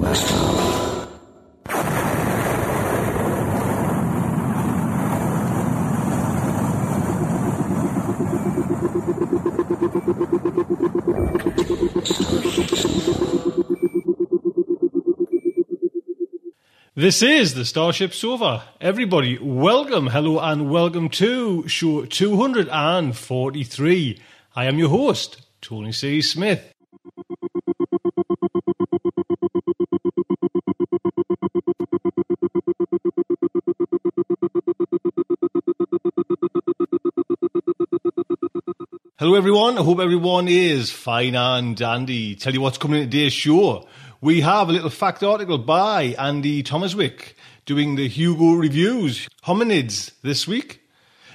This is the StarShipSofa. Everybody, welcome, hello, and welcome to show 243. I am your host, Tony C. Smith. Hello, everyone. I hope everyone is fine and dandy. Tell you what's coming in today's show. We have a little fact article by Andy Thomaswick doing the Hugo reviews, hominids this week.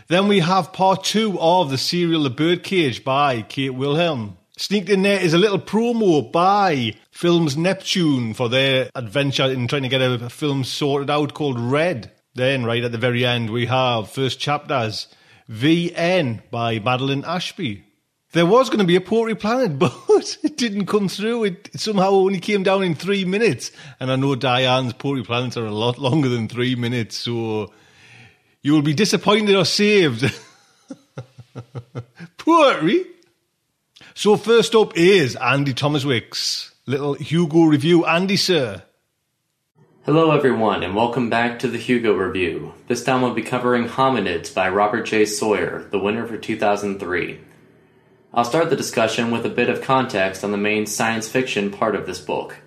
Then we have part two of the serial The Birdcage by Kate Wilhelm. Sneaked in there is a little promo by Films Neptune for their adventure in trying to get a film sorted out called Red. Then, right at the very end, we have first chapters VN by Madeline Ashby. There was going to be a Poetry Planet, but it didn't come through. It somehow only came down in three minutes. And I know Diane's Poetry Planets are a lot longer than three minutes, so you will be disappointed or saved. Poetry? So first up is Andy Thomaswick's little Hugo review. Andy, sir. Hello, everyone, and welcome back to the Hugo Review. This time we'll be covering Hominids by Robert J. Sawyer, the winner for 2003. I'll start the discussion with a bit of context on the main science fiction part of this book.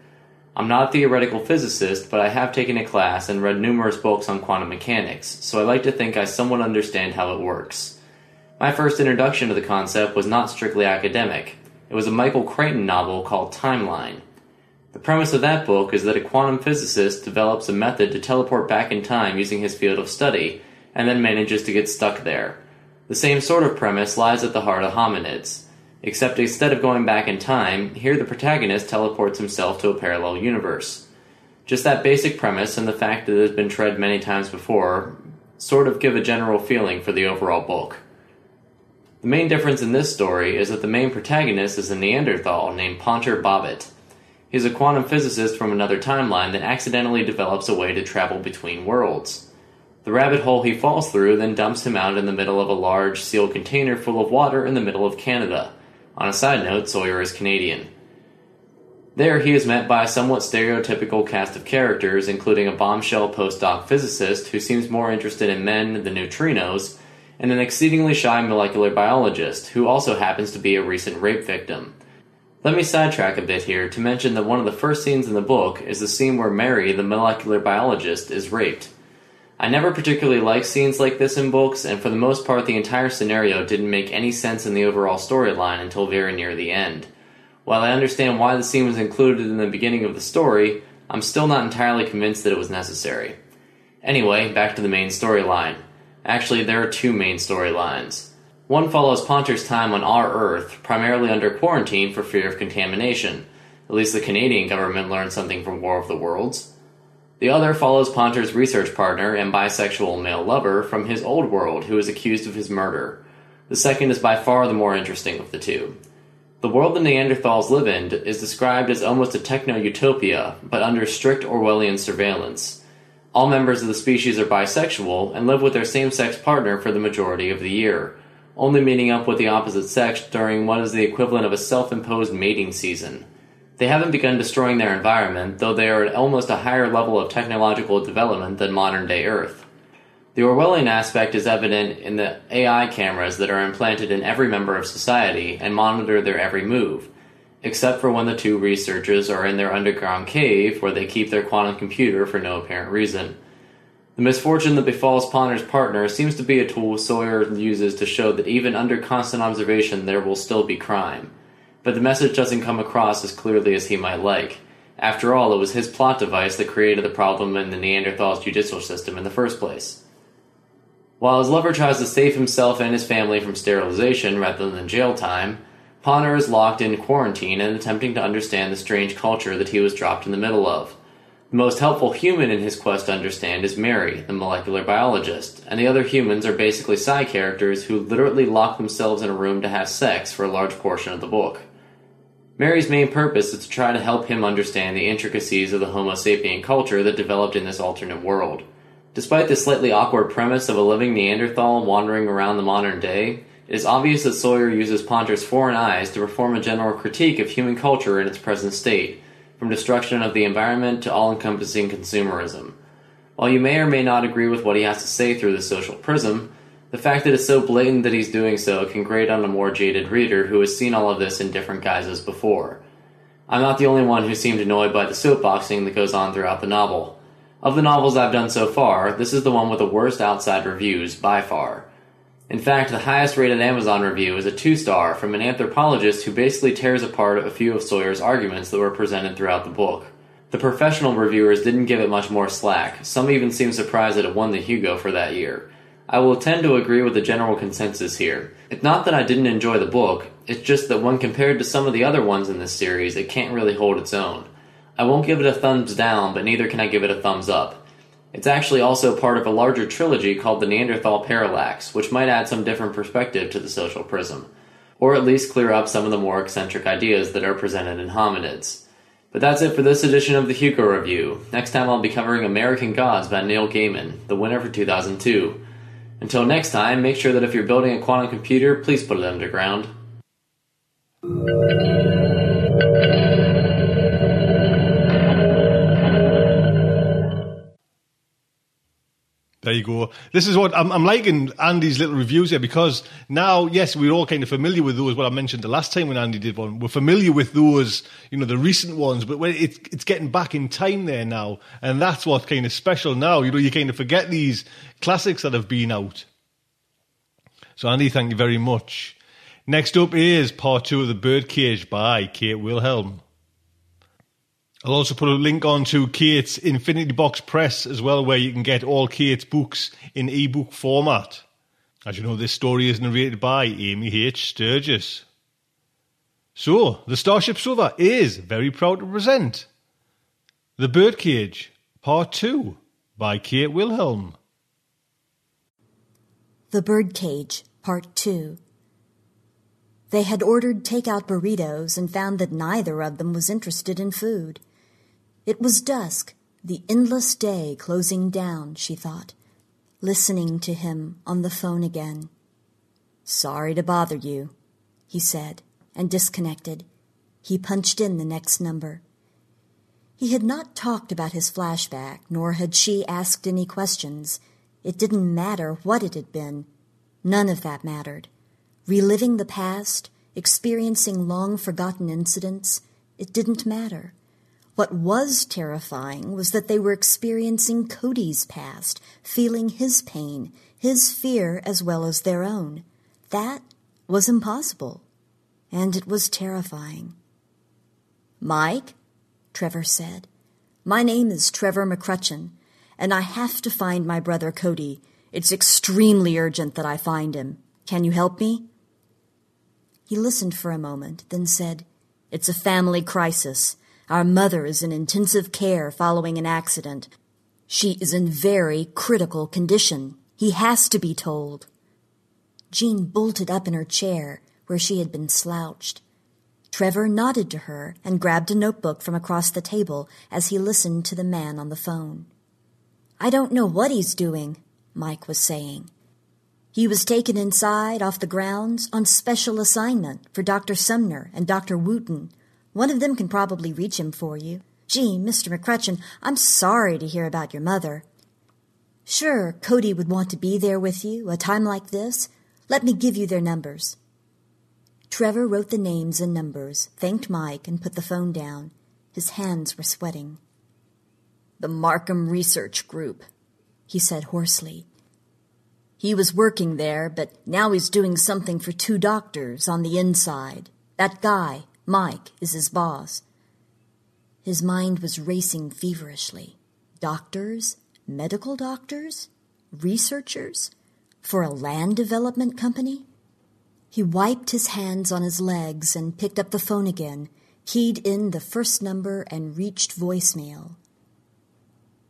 I'm not a theoretical physicist, but I have taken a class and read numerous books on quantum mechanics, so I like to think I somewhat understand how it works. My first introduction to the concept was not strictly academic. It was a Michael Crichton novel called Timeline. The premise of that book is that a quantum physicist develops a method to teleport back in time using his field of study, and then manages to get stuck there. The same sort of premise lies at the heart of hominids. Except instead of going back in time, here the protagonist teleports himself to a parallel universe. Just that basic premise and the fact that it has been tread many times before sort of give a general feeling for the overall bulk. The main difference in this story is that the main protagonist is a Neanderthal named Ponter Boddit. He's a quantum physicist from another timeline that accidentally develops a way to travel between worlds. The rabbit hole he falls through then dumps him out in the middle of a large sealed container full of water in the middle of Canada. On a side note, Sawyer is Canadian. There, he is met by a somewhat stereotypical cast of characters, including a bombshell postdoc physicist who seems more interested in men than neutrinos, and an exceedingly shy molecular biologist who also happens to be a recent rape victim. Let me sidetrack a bit here to mention that one of the first scenes in the book is the scene where Mary, the molecular biologist, is raped. I never particularly like scenes like this in books, and for the most part, the entire scenario didn't make any sense in the overall storyline until very near the end. While I understand why the scene was included in the beginning of the story, I'm still not entirely convinced that it was necessary. Anyway, back to the main storyline. Actually, there are two main storylines. One follows Ponter's time on our Earth, primarily under quarantine for fear of contamination. At least the Canadian government learned something from War of the Worlds. The other follows Ponter's research partner and bisexual male lover from his old world who is accused of his murder. The second is by far the more interesting of the two. The world the Neanderthals live in is described as almost a techno utopia, but under strict Orwellian surveillance. All members of the species are bisexual and live with their same sex partner for the majority of the year, only meeting up with the opposite sex during what is the equivalent of a self imposed mating season. They haven't begun destroying their environment, though they are at almost a higher level of technological development than modern day Earth. The Orwellian aspect is evident in the AI cameras that are implanted in every member of society and monitor their every move, except for when the two researchers are in their underground cave where they keep their quantum computer for no apparent reason. The misfortune that befalls Ponter's partner seems to be a tool Sawyer uses to show that even under constant observation there will still be crime. But the message doesn't come across as clearly as he might like. After all, it was his plot device that created the problem in the Neanderthals' judicial system in the first place. While his lover tries to save himself and his family from sterilization rather than jail time, Ponter is locked in quarantine and attempting to understand the strange culture that he was dropped in the middle of. The most helpful human in his quest to understand is Mary, the molecular biologist, and the other humans are basically side characters who literally lock themselves in a room to have sex for a large portion of the book. Mary's main purpose is to try to help him understand the intricacies of the Homo sapien culture that developed in this alternate world. Despite the slightly awkward premise of a living Neanderthal wandering around the modern day, it is obvious that Sawyer uses Ponter's foreign eyes to perform a general critique of human culture in its present state, from destruction of the environment to all encompassing consumerism. While you may or may not agree with what he has to say through the social prism, the fact that it's so blatant that he's doing so can grate on a more jaded reader who has seen all of this in different guises before. I'm not the only one who seemed annoyed by the soapboxing that goes on throughout the novel. Of the novels I've done so far, this is the one with the worst outside reviews, by far. In fact, the highest rated Amazon review is a two star from an anthropologist who basically tears apart a few of Sawyer's arguments that were presented throughout the book. The professional reviewers didn't give it much more slack, some even seem surprised that it won the Hugo for that year. I will tend to agree with the general consensus here. It's not that I didn't enjoy the book, it's just that when compared to some of the other ones in this series, it can't really hold its own. I won't give it a thumbs down, but neither can I give it a thumbs up. It's actually also part of a larger trilogy called the Neanderthal Parallax, which might add some different perspective to the social prism, or at least clear up some of the more eccentric ideas that are presented in hominids. But that's it for this edition of the Hugo Review. Next time I'll be covering American Gods by Neil Gaiman, the winner for 2002. Until next time, make sure that if you're building a quantum computer, please put it underground. There you go. This is what I'm, I'm, liking Andy's little reviews here because now, yes, we're all kind of familiar with those. What I mentioned the last time when Andy did one, we're familiar with those, you know, the recent ones, but when it's it's getting back in time there now, and that's what's kind of special now. You know, you kind of forget these classics that have been out. So, Andy, thank you very much. Next up is part two of the Birdcage by Kate Wilhelm. I'll also put a link on to Kate's Infinity Box Press as well, where you can get all Kate's books in ebook format. As you know, this story is narrated by Amy H. Sturgis. So, the StarShipSofa is very proud to present The Birdcage, Part 2 by Kate Wilhelm. The Birdcage, Part 2 They had ordered takeout burritos and found that neither of them was interested in food. It was dusk, the endless day closing down, she thought, listening to him on the phone again. Sorry to bother you, he said, and disconnected. He punched in the next number. He had not talked about his flashback, nor had she asked any questions. It didn't matter what it had been. None of that mattered. Reliving the past, experiencing long forgotten incidents, it didn't matter. What was terrifying was that they were experiencing Cody's past, feeling his pain, his fear as well as their own. That was impossible. And it was terrifying. Mike, Trevor said, my name is Trevor McCrutcheon, and I have to find my brother Cody. It's extremely urgent that I find him. Can you help me? He listened for a moment, then said, It's a family crisis. Our mother is in intensive care following an accident. She is in very critical condition. He has to be told. Jean bolted up in her chair, where she had been slouched. Trevor nodded to her and grabbed a notebook from across the table as he listened to the man on the phone. I don't know what he's doing, Mike was saying. He was taken inside off the grounds on special assignment for Dr. Sumner and Dr. Wooten. One of them can probably reach him for you. Gee, Mr. McCrutchen, I'm sorry to hear about your mother. Sure, Cody would want to be there with you a time like this. Let me give you their numbers. Trevor wrote the names and numbers, thanked Mike, and put the phone down. His hands were sweating. The Markham Research Group, he said hoarsely. He was working there, but now he's doing something for two doctors on the inside. That guy, Mike, is his boss. His mind was racing feverishly. Doctors? Medical doctors? Researchers? For a land development company? He wiped his hands on his legs and picked up the phone again, keyed in the first number, and reached voicemail.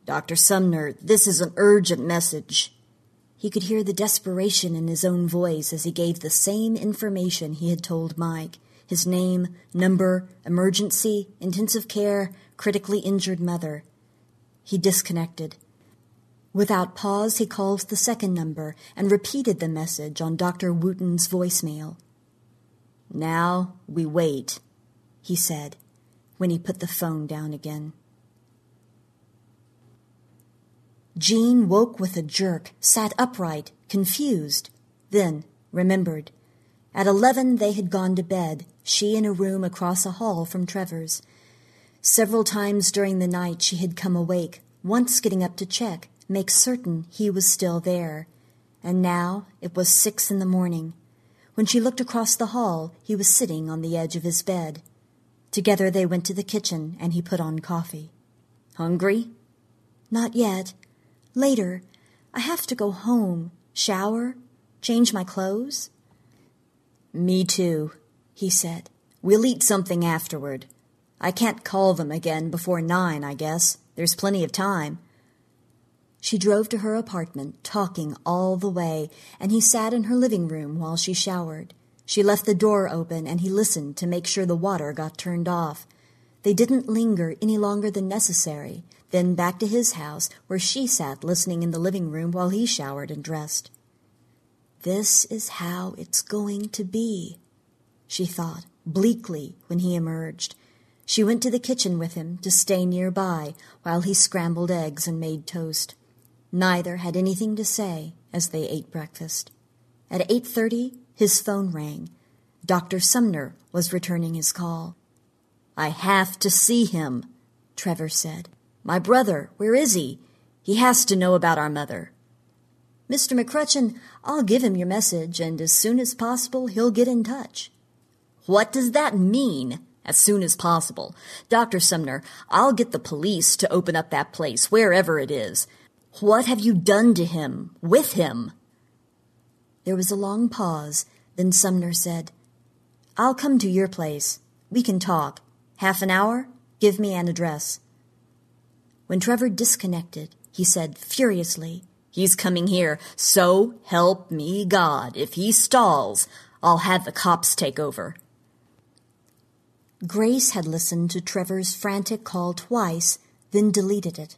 Dr. Sumner, this is an urgent message. He could hear the desperation in his own voice as he gave the same information he had told Mike his name, number, emergency, intensive care, critically injured mother. He disconnected. Without pause, he called the second number and repeated the message on Dr. Wooten's voicemail. Now we wait, he said when he put the phone down again. Jean woke with a jerk, sat upright, confused, then remembered. At eleven they had gone to bed, she in a room across a hall from Trevor's. Several times during the night she had come awake, once getting up to check, make certain he was still there. And now it was six in the morning. When she looked across the hall, he was sitting on the edge of his bed. Together they went to the kitchen and he put on coffee. Hungry? Not yet. Later. I have to go home, shower, change my clothes. Me too, he said. We'll eat something afterward. I can't call them again before nine, I guess. There's plenty of time. She drove to her apartment, talking all the way, and he sat in her living room while she showered. She left the door open, and he listened to make sure the water got turned off. They didn't linger any longer than necessary, then back to his house, where she sat listening in the living room while he showered and dressed. This is how it's going to be, she thought, bleakly, when he emerged. She went to the kitchen with him to stay nearby while he scrambled eggs and made toast. Neither had anything to say as they ate breakfast. At 8:30, his phone rang. Dr. Sumner was returning his call. I have to see him, Trevor said. My brother, where is he? He has to know about our mother. Mr. McCrutchen, I'll give him your message, and as soon as possible he'll get in touch. What does that mean? As soon as possible. Dr. Sumner, I'll get the police to open up that place, wherever it is. What have you done to him, with him? There was a long pause. Then Sumner said, I'll come to your place. We can talk. Half an hour? Give me an address. When Trevor disconnected, he said furiously, He's coming here. So help me God. If he stalls, I'll have the cops take over. Grace had listened to Trevor's frantic call twice, then deleted it.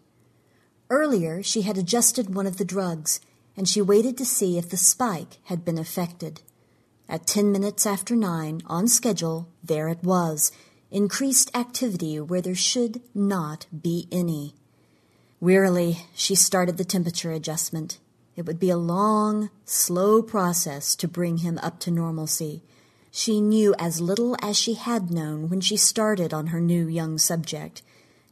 Earlier, she had adjusted one of the drugs, and she waited to see if the spike had been affected. At ten minutes after nine, on schedule, there it was increased activity where there should not be any. Wearily, she started the temperature adjustment. It would be a long, slow process to bring him up to normalcy. She knew as little as she had known when she started on her new young subject.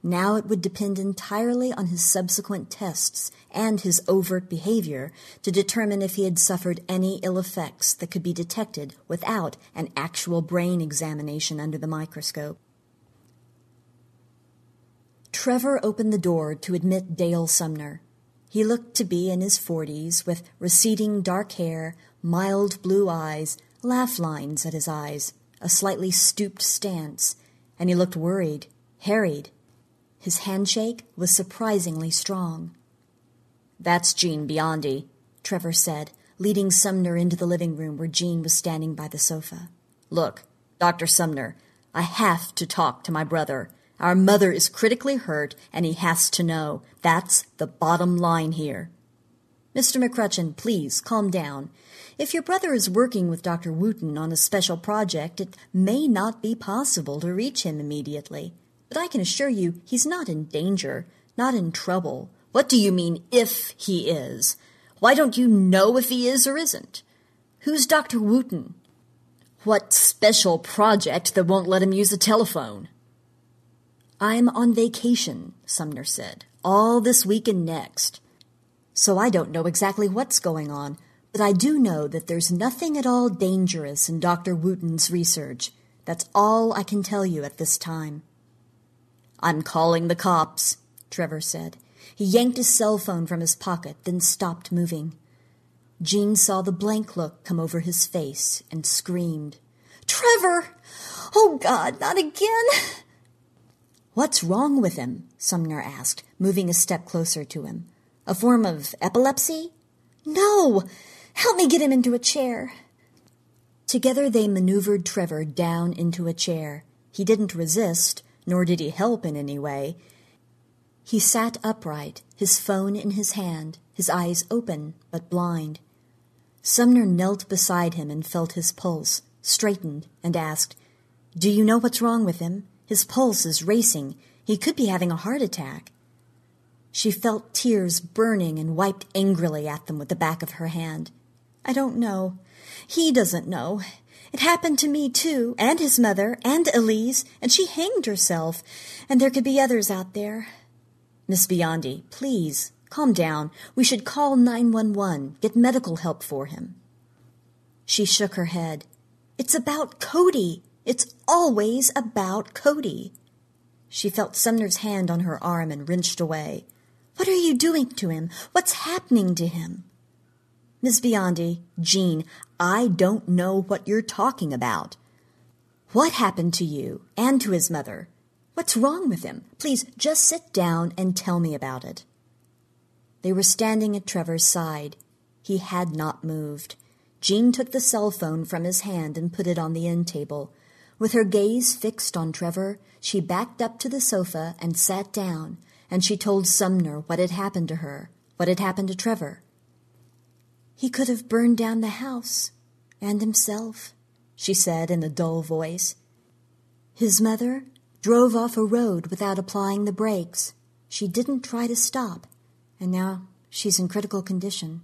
Now it would depend entirely on his subsequent tests and his overt behavior to determine if he had suffered any ill effects that could be detected without an actual brain examination under the microscope. Trevor opened the door to admit Dale Sumner. He looked to be in his forties, with receding dark hair, mild blue eyes, laugh lines at his eyes, a slightly stooped stance, and he looked worried, harried, his handshake was surprisingly strong. That's Jean Biondi, Trevor said, leading Sumner into the living room where Jean was standing by the sofa. Look, Dr. Sumner, I have to talk to my brother. Our mother is critically hurt, and he has to know. That's the bottom line here. Mr. McCrutchen, please calm down. If your brother is working with Dr. Wooten on a special project, it may not be possible to reach him immediately. But I can assure you he's not in danger, not in trouble. What do you mean, if he is? Why don't you know if he is or isn't? Who's Dr. Wooten? What special project that won't let him use a telephone? I'm on vacation, Sumner said, all this week and next. So I don't know exactly what's going on, but I do know that there's nothing at all dangerous in Dr. Wooten's research. That's all I can tell you at this time. I'm calling the cops, Trevor said. He yanked his cell phone from his pocket, then stopped moving. Jean saw the blank look come over his face and screamed, Trevor! Oh, God, not again! What's wrong with him? Sumner asked, moving a step closer to him. A form of epilepsy? No! Help me get him into a chair. Together they maneuvered Trevor down into a chair. He didn't resist, nor did he help in any way. He sat upright, his phone in his hand, his eyes open but blind. Sumner knelt beside him and felt his pulse, straightened, and asked, Do you know what's wrong with him? His pulse is racing. He could be having a heart attack. She felt tears burning and wiped angrily at them with the back of her hand. I don't know. He doesn't know. It happened to me, too, and his mother, and Elise, and she hanged herself, and there could be others out there. Miss Biondi, please, calm down. We should call 911, get medical help for him. She shook her head. It's about Cody. It's always about Cody. She felt Sumner's hand on her arm and wrenched away. What are you doing to him? What's happening to him? Miss Biondi, Jean, I don't know what you're talking about. What happened to you and to his mother? What's wrong with him? Please just sit down and tell me about it. They were standing at Trevor's side. He had not moved. Jean took the cell phone from his hand and put it on the end table. With her gaze fixed on Trevor, she backed up to the sofa and sat down, and she told Sumner what had happened to her, what had happened to Trevor. He could have burned down the house and himself, she said in a dull voice. His mother drove off a road without applying the brakes. She didn't try to stop, and now she's in critical condition.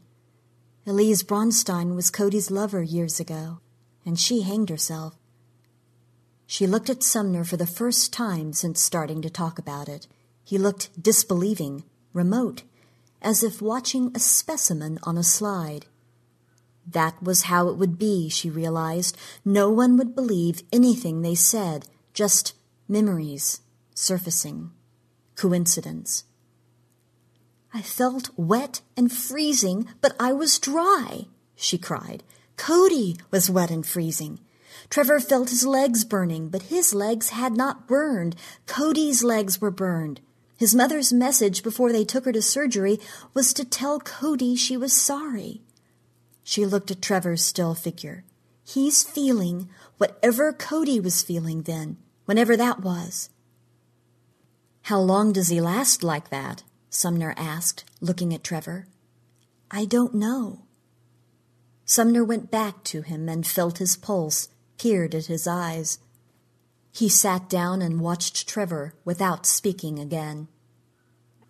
Elise Bronstein was Cody's lover years ago, and she hanged herself. She looked at Sumner for the first time since starting to talk about it. He looked disbelieving, remote as if watching a specimen on a slide. That was how it would be, she realized. No one would believe anything they said, just memories surfacing, coincidence. I felt wet and freezing, but I was dry, she cried. Cody was wet and freezing. Trevor felt his legs burning, but his legs had not burned. Cody's legs were burned. His mother's message before they took her to surgery was to tell Cody she was sorry. She looked at Trevor's still figure. He's feeling whatever Cody was feeling then, whenever that was. How long does he last like that? Sumner asked, looking at Trevor. I don't know. Sumner went back to him and felt his pulse, peered at his eyes. He sat down and watched Trevor without speaking again.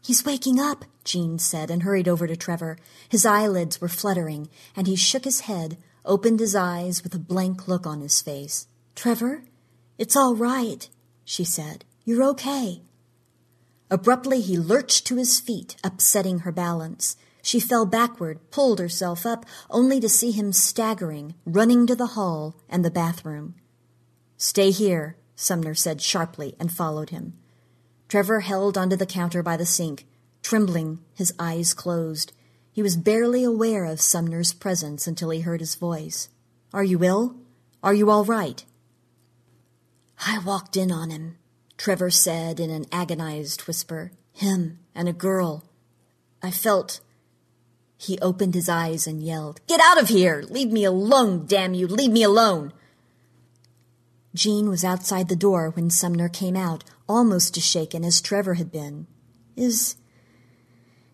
He's waking up, Jean said and hurried over to Trevor. His eyelids were fluttering, and he shook his head, opened his eyes with a blank look on his face. Trevor, it's all right, she said. You're okay. Abruptly, he lurched to his feet, upsetting her balance. She fell backward, pulled herself up, only to see him staggering, running to the hall and the bathroom. Stay here, Sumner said sharply and followed him. Trevor held onto the counter by the sink, trembling, his eyes closed. He was barely aware of Sumner's presence until he heard his voice. Are you ill? Are you all right? I walked in on him, Trevor said in an agonized whisper. Him and a girl. I felt. He opened his eyes and yelled, Get out of here! Leave me alone, damn you! Leave me alone! Jean was outside the door when Sumner came out, almost as shaken as Trevor had been. Is.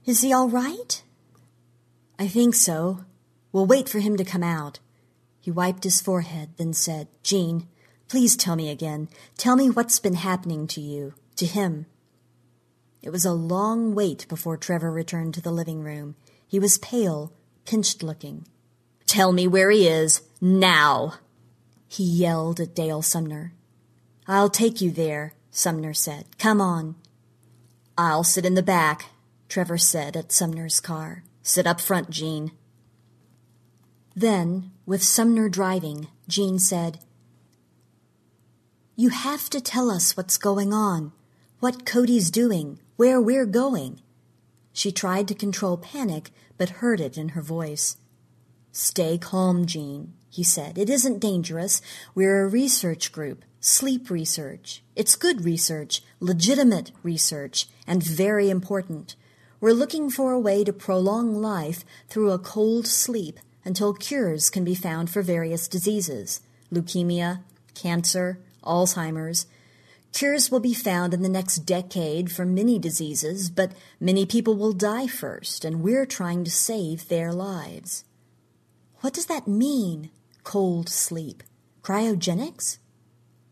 is he all right? I think so. We'll wait for him to come out. He wiped his forehead, then said, Jean, please tell me again. Tell me what's been happening to you, to him. It was a long wait before Trevor returned to the living room. He was pale, pinched looking. Tell me where he is, now! He yelled at Dale Sumner. I'll take you there, Sumner said. Come on. I'll sit in the back, Trevor said at Sumner's car. Sit up front, Jean. Then, with Sumner driving, Jean said, You have to tell us what's going on, what Cody's doing, where we're going. She tried to control panic, but heard it in her voice. Stay calm, Jean, he said. It isn't dangerous. We're a research group, sleep research. It's good research, legitimate research, and very important. We're looking for a way to prolong life through a cold sleep until cures can be found for various diseases leukemia, cancer, Alzheimer's, Cures will be found in the next decade for many diseases, but many people will die first, and we're trying to save their lives. What does that mean, cold sleep? Cryogenics?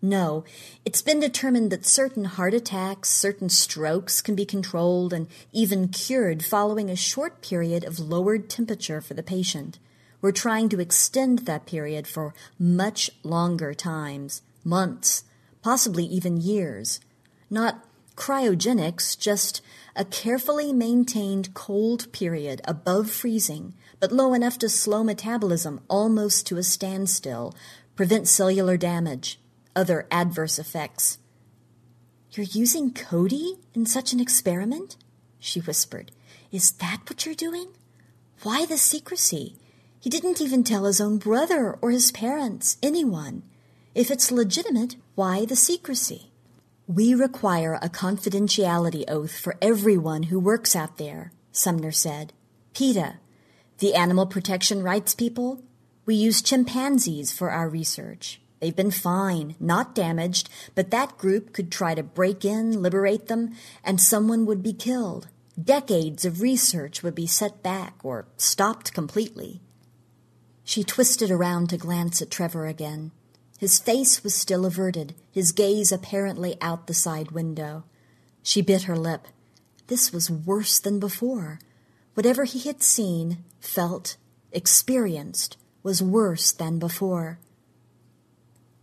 No, it's been determined that certain heart attacks, certain strokes can be controlled and even cured following a short period of lowered temperature for the patient. We're trying to extend that period for much longer times, months, possibly even years. Not cryogenics, just a carefully maintained cold period above freezing, but low enough to slow metabolism almost to a standstill, prevent cellular damage, other adverse effects. You're using Cody in such an experiment? she whispered. Is that what you're doing? Why the secrecy? He didn't even tell his own brother or his parents, anyone. If it's legitimate, why the secrecy? We require a confidentiality oath for everyone who works out there, Sumner said. PETA, the animal protection rights people, we use chimpanzees for our research. They've been fine, not damaged, but that group could try to break in, liberate them, and someone would be killed. Decades of research would be set back or stopped completely. She twisted around to glance at Trevor again. His face was still averted, his gaze apparently out the side window. She bit her lip. This was worse than before. Whatever he had seen, felt, experienced was worse than before.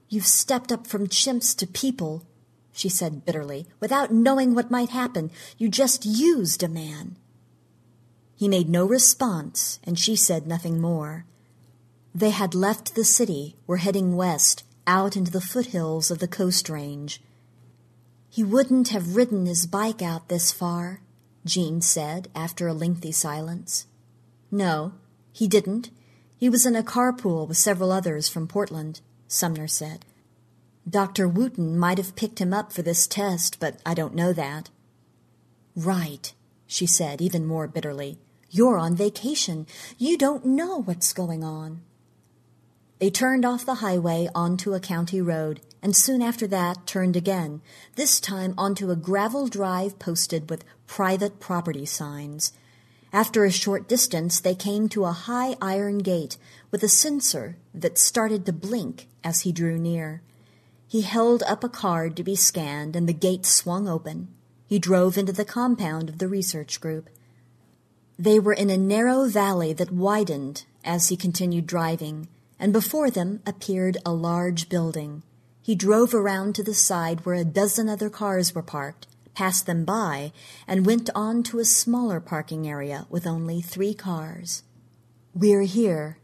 You've stepped up from chimps to people, she said bitterly, without knowing what might happen. You just used a man. He made no response, and she said nothing more. They had left the city, were heading west, out into the foothills of the coast range. He wouldn't have ridden his bike out this far, Jean said after a lengthy silence. No, he didn't. He was in a carpool with several others from Portland, Sumner said. Dr. Wooten might have picked him up for this test, but I don't know that. Right, she said even more bitterly. You're on vacation. You don't know what's going on. They turned off the highway onto a county road, and soon after that turned again, this time onto a gravel drive posted with private property signs. After a short distance, they came to a high iron gate with a sensor that started to blink as he drew near. He held up a card to be scanned, and the gate swung open. He drove into the compound of the research group. They were in a narrow valley that widened as he continued driving and before them appeared a large building. He drove around to the side where a dozen other cars were parked, passed them by, and went on to a smaller parking area with only three cars. We're here,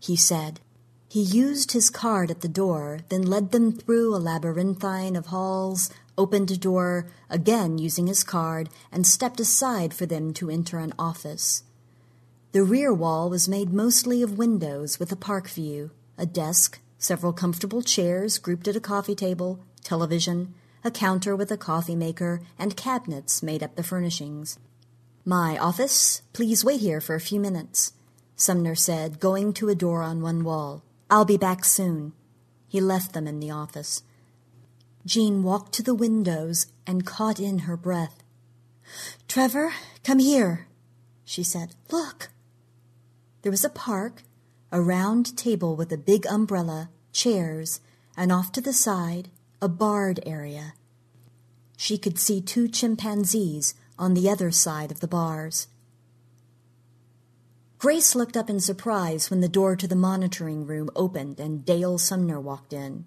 he said. He used his card at the door, then led them through a labyrinthine of halls, opened a door, again using his card, and stepped aside for them to enter an office. The rear wall was made mostly of windows with a park view, a desk, several comfortable chairs grouped at a coffee table, television, a counter with a coffee maker, and cabinets made up the furnishings. My office. Please wait here for a few minutes, Sumner said, going to a door on one wall. I'll be back soon. He left them in the office. Jean walked to the windows and caught in her breath. Trevor, come here, she said. Look. There was a park, a round table with a big umbrella, chairs, and off to the side, a barred area. She could see two chimpanzees on the other side of the bars. Grace looked up in surprise when the door to the monitoring room opened and Dale Sumner walked in.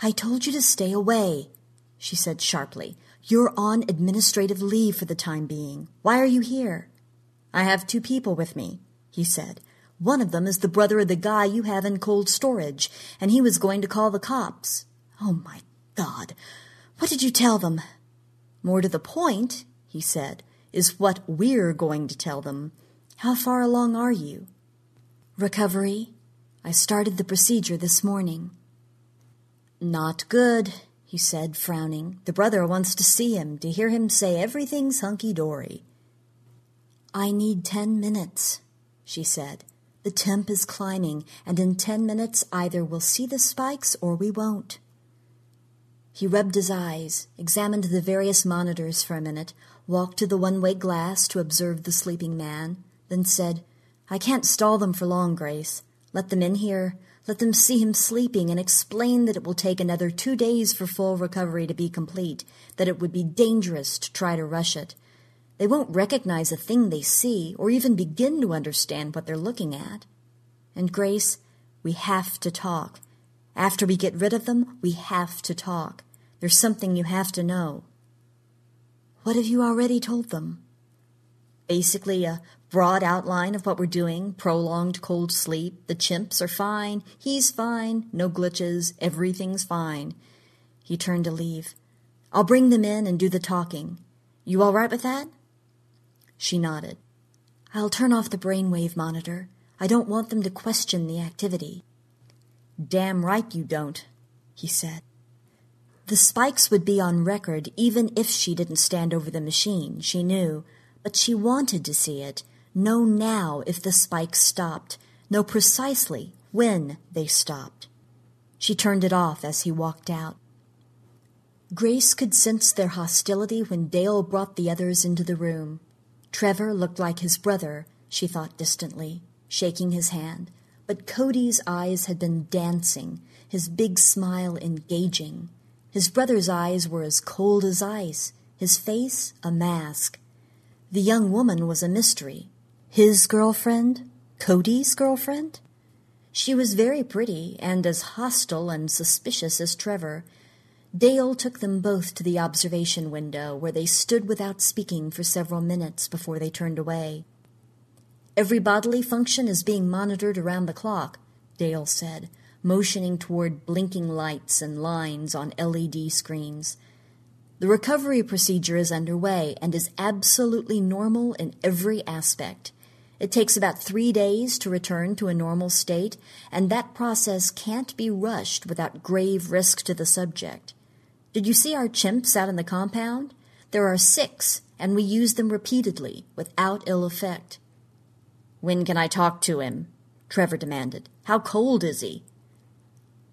I told you to stay away, she said sharply. You're on administrative leave for the time being. Why are you here? I have two people with me, he said. One of them is the brother of the guy you have in cold storage, and he was going to call the cops. Oh, my God. What did you tell them? More to the point, he said, is what we're going to tell them. How far along are you? Recovery. I started the procedure this morning. Not good, he said, frowning. The brother wants to see him, to hear him say everything's hunky dory. I need ten minutes, she said. The temp is climbing, and in ten minutes either we'll see the spikes or we won't. He rubbed his eyes, examined the various monitors for a minute, walked to the one way glass to observe the sleeping man, then said, I can't stall them for long, Grace. Let them in here. Let them see him sleeping and explain that it will take another two days for full recovery to be complete, that it would be dangerous to try to rush it. They won't recognize a thing they see or even begin to understand what they're looking at. And Grace, we have to talk. After we get rid of them, we have to talk. There's something you have to know. What have you already told them? Basically, a broad outline of what we're doing, prolonged cold sleep, the chimps are fine, he's fine, no glitches, everything's fine. He turned to leave. I'll bring them in and do the talking. You all right with that? She nodded. I'll turn off the brainwave monitor. I don't want them to question the activity. Damn right you don't, he said. The spikes would be on record even if she didn't stand over the machine, she knew, but she wanted to see it, know now if the spikes stopped, know precisely when they stopped. She turned it off as he walked out. Grace could sense their hostility when Dale brought the others into the room. Trevor looked like his brother, she thought distantly, shaking his hand, but Cody's eyes had been dancing, his big smile engaging. His brother's eyes were as cold as ice, his face a mask. The young woman was a mystery, his girlfriend? Cody's girlfriend? She was very pretty and as hostile and suspicious as Trevor. Dale took them both to the observation window, where they stood without speaking for several minutes before they turned away. Every bodily function is being monitored around the clock, Dale said, motioning toward blinking lights and lines on LED screens. The recovery procedure is underway and is absolutely normal in every aspect. It takes about three days to return to a normal state, and that process can't be rushed without grave risk to the subject. Did you see our chimps out in the compound? There are six, and we use them repeatedly, without ill effect. When can I talk to him? Trevor demanded. How cold is he?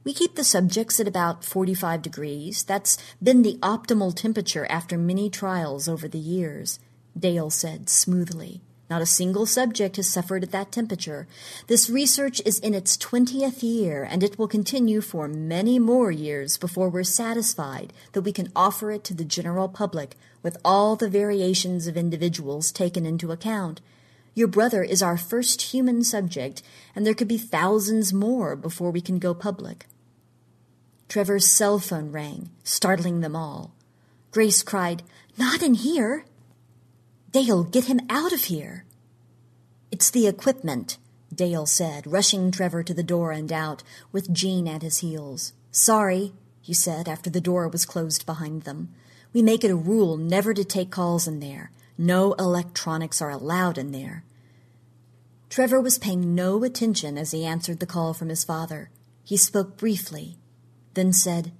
We keep the subjects at about 45 degrees. That's been the optimal temperature after many trials over the years, Dale said smoothly. Not a single subject has suffered at that temperature. This research is in its 20th year, and it will continue for many more years before we're satisfied that we can offer it to the general public with all the variations of individuals taken into account. Your brother is our first human subject, and there could be thousands more before we can go public. Trevor's cell phone rang, startling them all. Grace cried, Not in here! Dale, get him out of here. It's the equipment, Dale said, rushing Trevor to the door and out, with Jean at his heels. Sorry, he said after the door was closed behind them. We make it a rule never to take calls in there. No electronics are allowed in there. Trevor was paying no attention as he answered the call from his father. He spoke briefly, then said,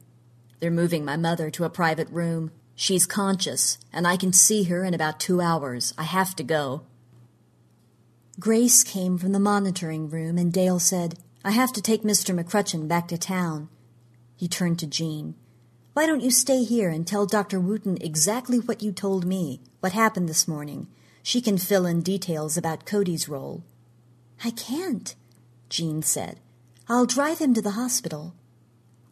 They're moving my mother to a private room. She's conscious, and I can see her in about two hours. I have to go. Grace came from the monitoring room, and Dale said, I have to take Mr. McCrutchen back to town. He turned to Jean. Why don't you stay here and tell Dr. Wooten exactly what you told me, what happened this morning? She can fill in details about Cody's role. I can't, Jean said. I'll drive him to the hospital.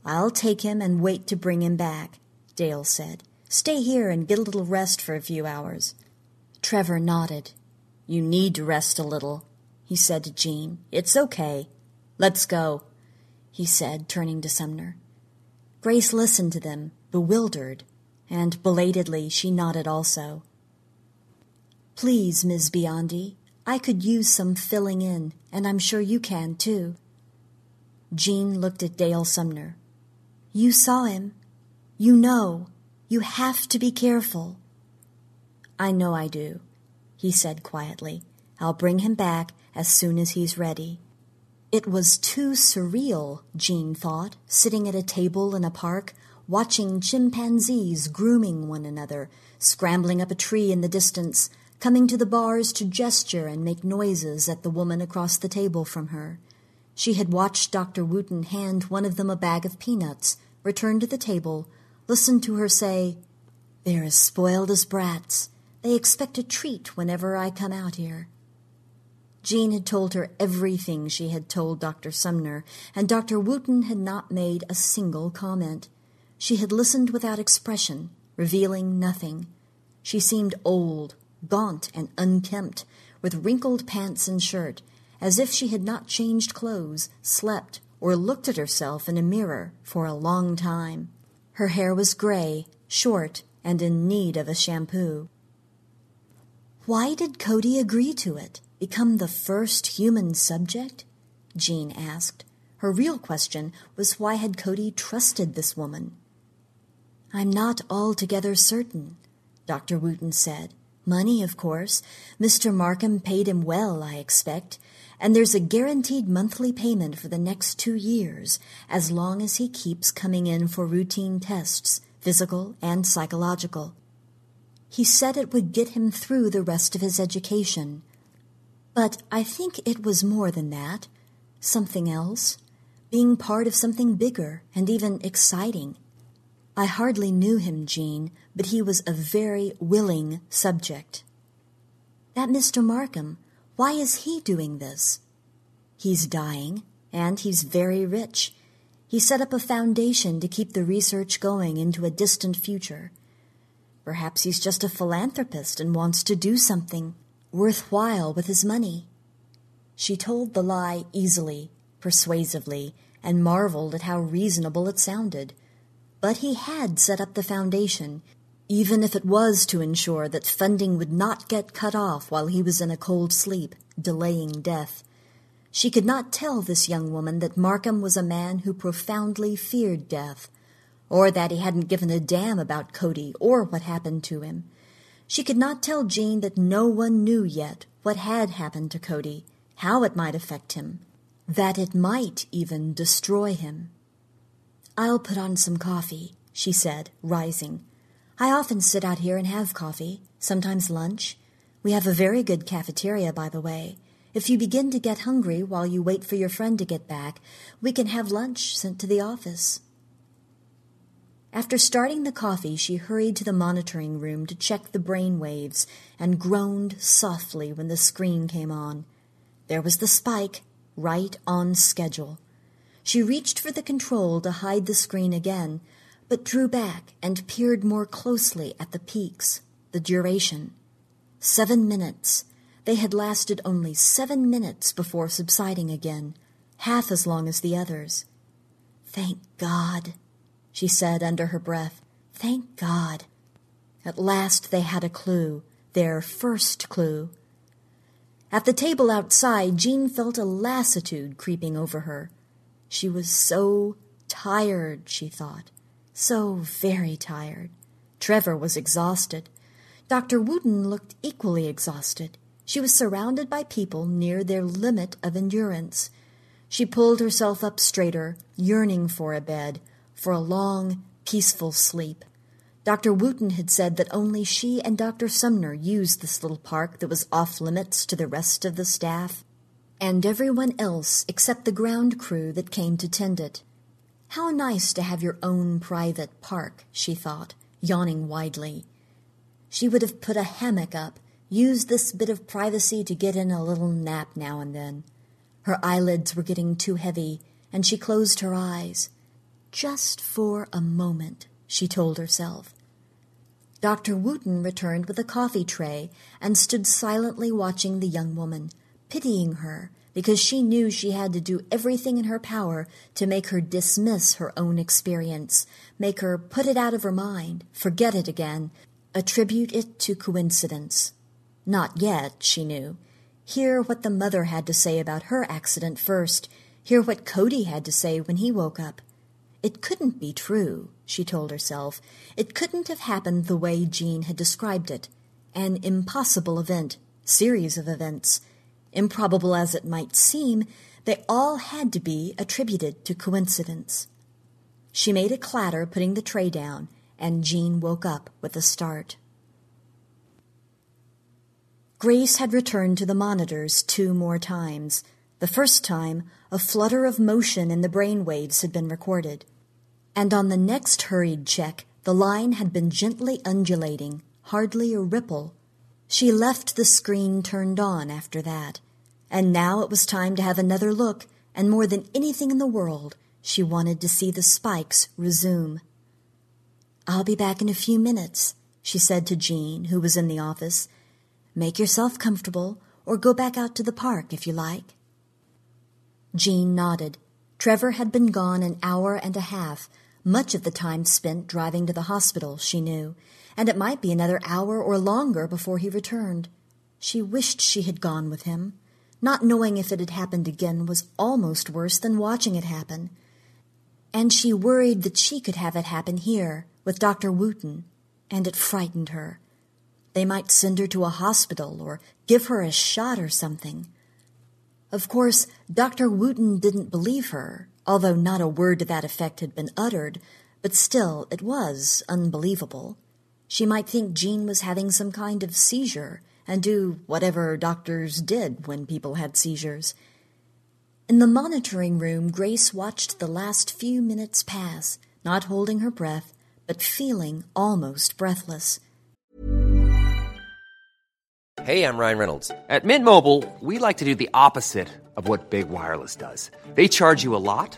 I'll take him and wait to bring him back, Dale said. Stay here and get a little rest for a few hours. Trevor nodded. You need to rest a little, he said to Jean. It's okay. Let's go, he said, turning to Sumner. Grace listened to them, bewildered, and belatedly she nodded also. Please, Miss Biondi, I could use some filling in, and I'm sure you can too. Jean looked at Dale Sumner. You saw him. You know. You have to be careful. I know I do, he said quietly. I'll bring him back as soon as he's ready. It was too surreal, Jean thought, sitting at a table in a park, watching chimpanzees grooming one another, scrambling up a tree in the distance, coming to the bars to gesture and make noises at the woman across the table from her. She had watched Dr. Wooten hand one of them a bag of peanuts, return to the table, Listen to her say, They're as spoiled as brats. They expect a treat whenever I come out here. Jean had told her everything she had told Dr. Sumner, and Dr. Wooten had not made a single comment. She had listened without expression, revealing nothing. She seemed old, gaunt, and unkempt, with wrinkled pants and shirt, as if she had not changed clothes, slept, or looked at herself in a mirror for a long time. Her hair was gray, short, and in need of a shampoo. Why did Cody agree to it? Become the first human subject? Jean asked. Her real question was why had Cody trusted this woman? I'm not altogether certain, Dr. Wooten said. Money, of course. Mr. Markham paid him well, I expect, and there's a guaranteed monthly payment for the next two years as long as he keeps coming in for routine tests, physical and psychological. He said it would get him through the rest of his education. But I think it was more than that. Something else. Being part of something bigger and even exciting. I hardly knew him, Jean, but he was a very willing subject. That Mr. Markham, why is he doing this? He's dying, and he's very rich. He set up a foundation to keep the research going into a distant future. Perhaps he's just a philanthropist and wants to do something worthwhile with his money. She told the lie easily, persuasively, and marveled at how reasonable it sounded. But he had set up the foundation, even if it was to ensure that funding would not get cut off while he was in a cold sleep, delaying death. She could not tell this young woman that Markham was a man who profoundly feared death, or that he hadn't given a damn about Cody or what happened to him. She could not tell Jean that no one knew yet what had happened to Cody, how it might affect him, that it might even destroy him. I'll put on some coffee, she said, rising. I often sit out here and have coffee, sometimes lunch. We have a very good cafeteria, by the way. If you begin to get hungry while you wait for your friend to get back, we can have lunch sent to the office. After starting the coffee, she hurried to the monitoring room to check the brain waves and groaned softly when the screen came on. There was the spike, right on schedule. She reached for the control to hide the screen again, but drew back and peered more closely at the peaks, the duration. Seven minutes. They had lasted only seven minutes before subsiding again, half as long as the others. Thank God, she said under her breath. Thank God. At last they had a clue, their first clue. At the table outside, Jean felt a lassitude creeping over her. She was so tired, she thought. So very tired. Trevor was exhausted. Dr. Wooten looked equally exhausted. She was surrounded by people near their limit of endurance. She pulled herself up straighter, yearning for a bed, for a long, peaceful sleep. Dr. Wooten had said that only she and Dr. Sumner used this little park that was off limits to the rest of the staff, and everyone else except the ground crew that came to tend it. How nice to have your own private park, she thought, yawning widely. She would have put a hammock up, used this bit of privacy to get in a little nap now and then. Her eyelids were getting too heavy, and she closed her eyes. Just for a moment, she told herself. Dr. Wooten returned with a coffee tray and stood silently watching the young woman, pitying her because she knew she had to do everything in her power to make her dismiss her own experience, make her put it out of her mind, forget it again, attribute it to coincidence. Not yet, she knew. Hear what the mother had to say about her accident first, hear what Cody had to say when he woke up. It couldn't be true, she told herself. It couldn't have happened the way Jean had described it. An impossible event, series of events. Improbable as it might seem, they all had to be attributed to coincidence. She made a clatter putting the tray down, and Jean woke up with a start. Grace had returned to the monitors two more times. The first time, a flutter of motion in the brain waves had been recorded. And on the next hurried check, the line had been gently undulating, hardly a ripple. She left the screen turned on after that. And now it was time to have another look, and more than anything in the world, she wanted to see the spikes resume. I'll be back in a few minutes, she said to Jean, who was in the office. Make yourself comfortable, or go back out to the park if you like. Jean nodded. Trevor had been gone an hour and a half, much of the time spent driving to the hospital, she knew, and it might be another hour or longer before he returned. She wished she had gone with him. Not knowing if it had happened again was almost worse than watching it happen. And she worried that she could have it happen here, with Dr. Wooten, and it frightened her. They might send her to a hospital or give her a shot or something. Of course, Dr. Wooten didn't believe her, although not a word to that effect had been uttered, but still it was unbelievable. She might think Jean was having some kind of seizure and do whatever doctors did when people had seizures. In the monitoring room, Grace watched the last few minutes pass, not holding her breath, but feeling almost breathless. Hey, I'm Ryan Reynolds. At Mint Mobile, we like to do the opposite of what Big Wireless does. They charge you a lot,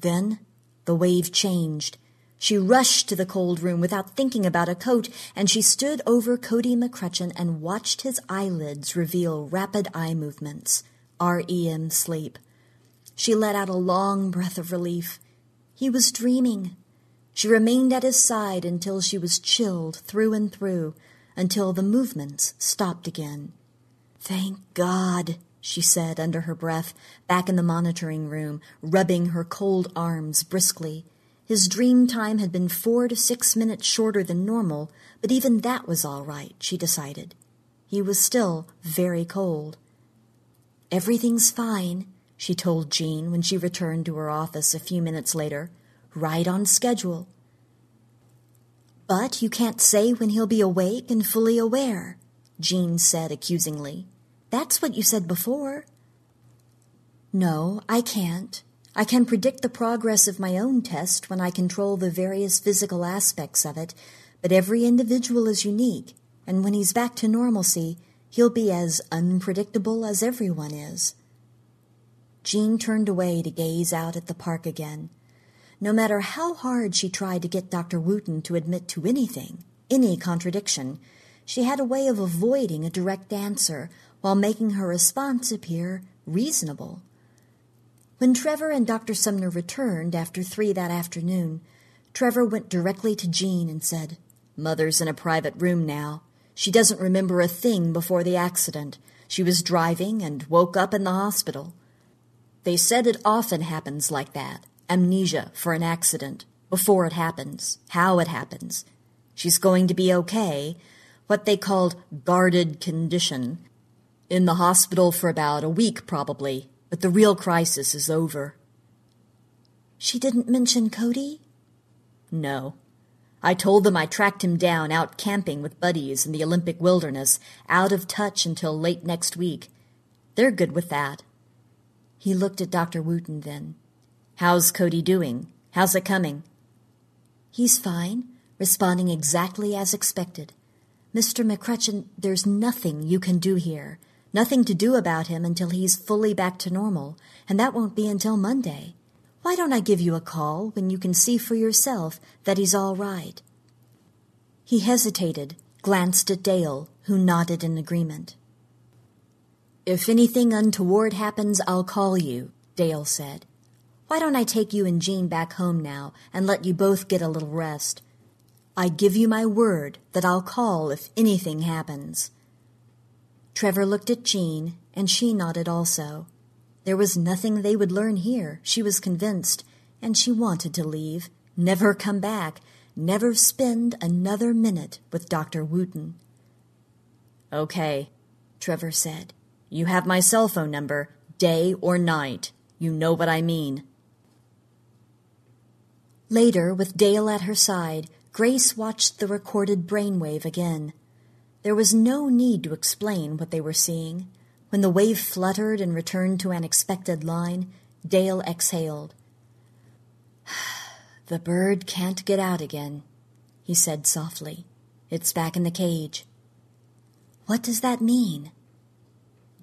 Then the wave changed. She rushed to the cold room without thinking about a coat, and she stood over Cody McCrutcheon and watched his eyelids reveal rapid eye movements. REM sleep. She let out a long breath of relief. He was dreaming. She remained at his side until she was chilled through and through, until the movements stopped again. Thank God, she said under her breath, back in the monitoring room, rubbing her cold arms briskly. His dream time had been four to six minutes shorter than normal, but even that was all right, she decided. He was still very cold. Everything's fine, she told Jean when she returned to her office a few minutes later. Right on schedule. But you can't say when he'll be awake and fully aware, Jean said accusingly. That's what you said before. No, I can't. I can predict the progress of my own test when I control the various physical aspects of it, but every individual is unique, and when he's back to normalcy, he'll be as unpredictable as everyone is. Jean turned away to gaze out at the park again. No matter how hard she tried to get Dr. Wooten to admit to anything, any contradiction, she had a way of avoiding a direct answer while making her response appear reasonable. When Trevor and Dr. Sumner returned after three that afternoon, Trevor went directly to Jean and said, Mother's in a private room now. She doesn't remember a thing before the accident. She was driving and woke up in the hospital. They said it often happens like that amnesia for an accident, before it happens, how it happens. She's going to be okay, what they called guarded condition. In the hospital for about a week, probably, but the real crisis is over. She didn't mention Cody? No. I told them I tracked him down out camping with buddies in the Olympic wilderness, out of touch until late next week. They're good with that. He looked at Dr. Wooten then. How's Cody doing? How's it coming? He's fine, responding exactly as expected. Mr. McCrutchen, there's nothing you can do here. Nothing to do about him until he's fully back to normal, and that won't be until Monday. Why don't I give you a call when you can see for yourself that he's all right? He hesitated, glanced at Dale, who nodded in agreement. If anything untoward happens, I'll call you, Dale said. Why don't I take you and Jean back home now and let you both get a little rest? I give you my word that I'll call if anything happens. Trevor looked at Jean, and she nodded also. There was nothing they would learn here, she was convinced, and she wanted to leave, never come back, never spend another minute with Dr. Wooten. Okay, Trevor said. You have my cell phone number, day or night. You know what I mean. Later, with Dale at her side, Grace watched the recorded brainwave again. There was no need to explain what they were seeing. When the wave fluttered and returned to an expected line, Dale exhaled. the bird can't get out again, he said softly. It's back in the cage. What does that mean?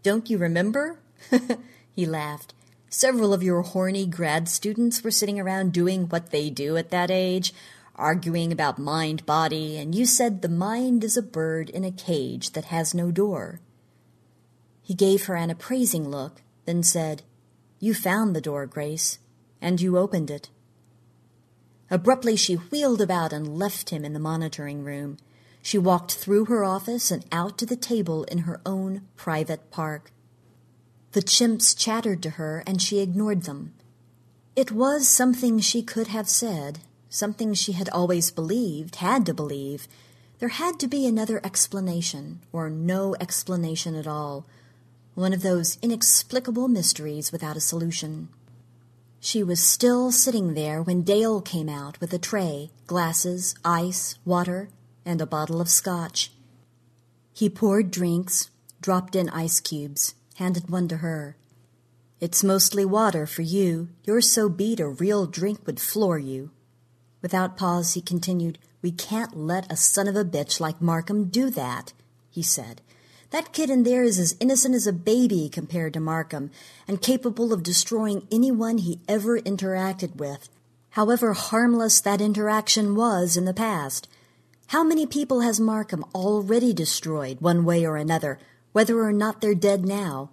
Don't you remember? he laughed. Several of your horny grad students were sitting around doing what they do at that age, arguing about mind body, and you said the mind is a bird in a cage that has no door. He gave her an appraising look, then said, You found the door, Grace, and you opened it. Abruptly, she wheeled about and left him in the monitoring room. She walked through her office and out to the table in her own private park. The chimps chattered to her, and she ignored them. It was something she could have said, something she had always believed, had to believe. There had to be another explanation, or no explanation at all. One of those inexplicable mysteries without a solution. She was still sitting there when Dale came out with a tray, glasses, ice, water, and a bottle of scotch. He poured drinks, dropped in ice cubes, handed one to her. It's mostly water for you. You're so beat a real drink would floor you. Without pause, he continued, We can't let a son of a bitch like Markham do that, he said. That kid in there is as innocent as a baby compared to Markham, and capable of destroying anyone he ever interacted with, however harmless that interaction was in the past. How many people has Markham already destroyed, one way or another, whether or not they're dead now.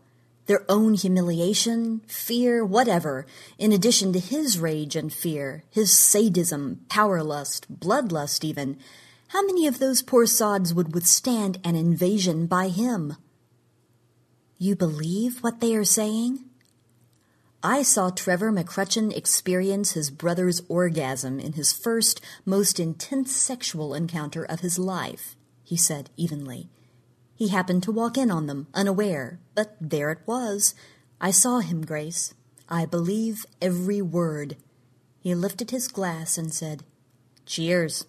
Their own humiliation, fear, whatever, in addition to his rage and fear, his sadism, power lust, bloodlust even. How many of those poor sods would withstand an invasion by him? You believe what they are saying? I saw Trevor McCrutchen experience his brother's orgasm in his first, most intense sexual encounter of his life, he said evenly. He happened to walk in on them, unaware, but there it was. I saw him, Grace. I believe every word. He lifted his glass and said, Cheers.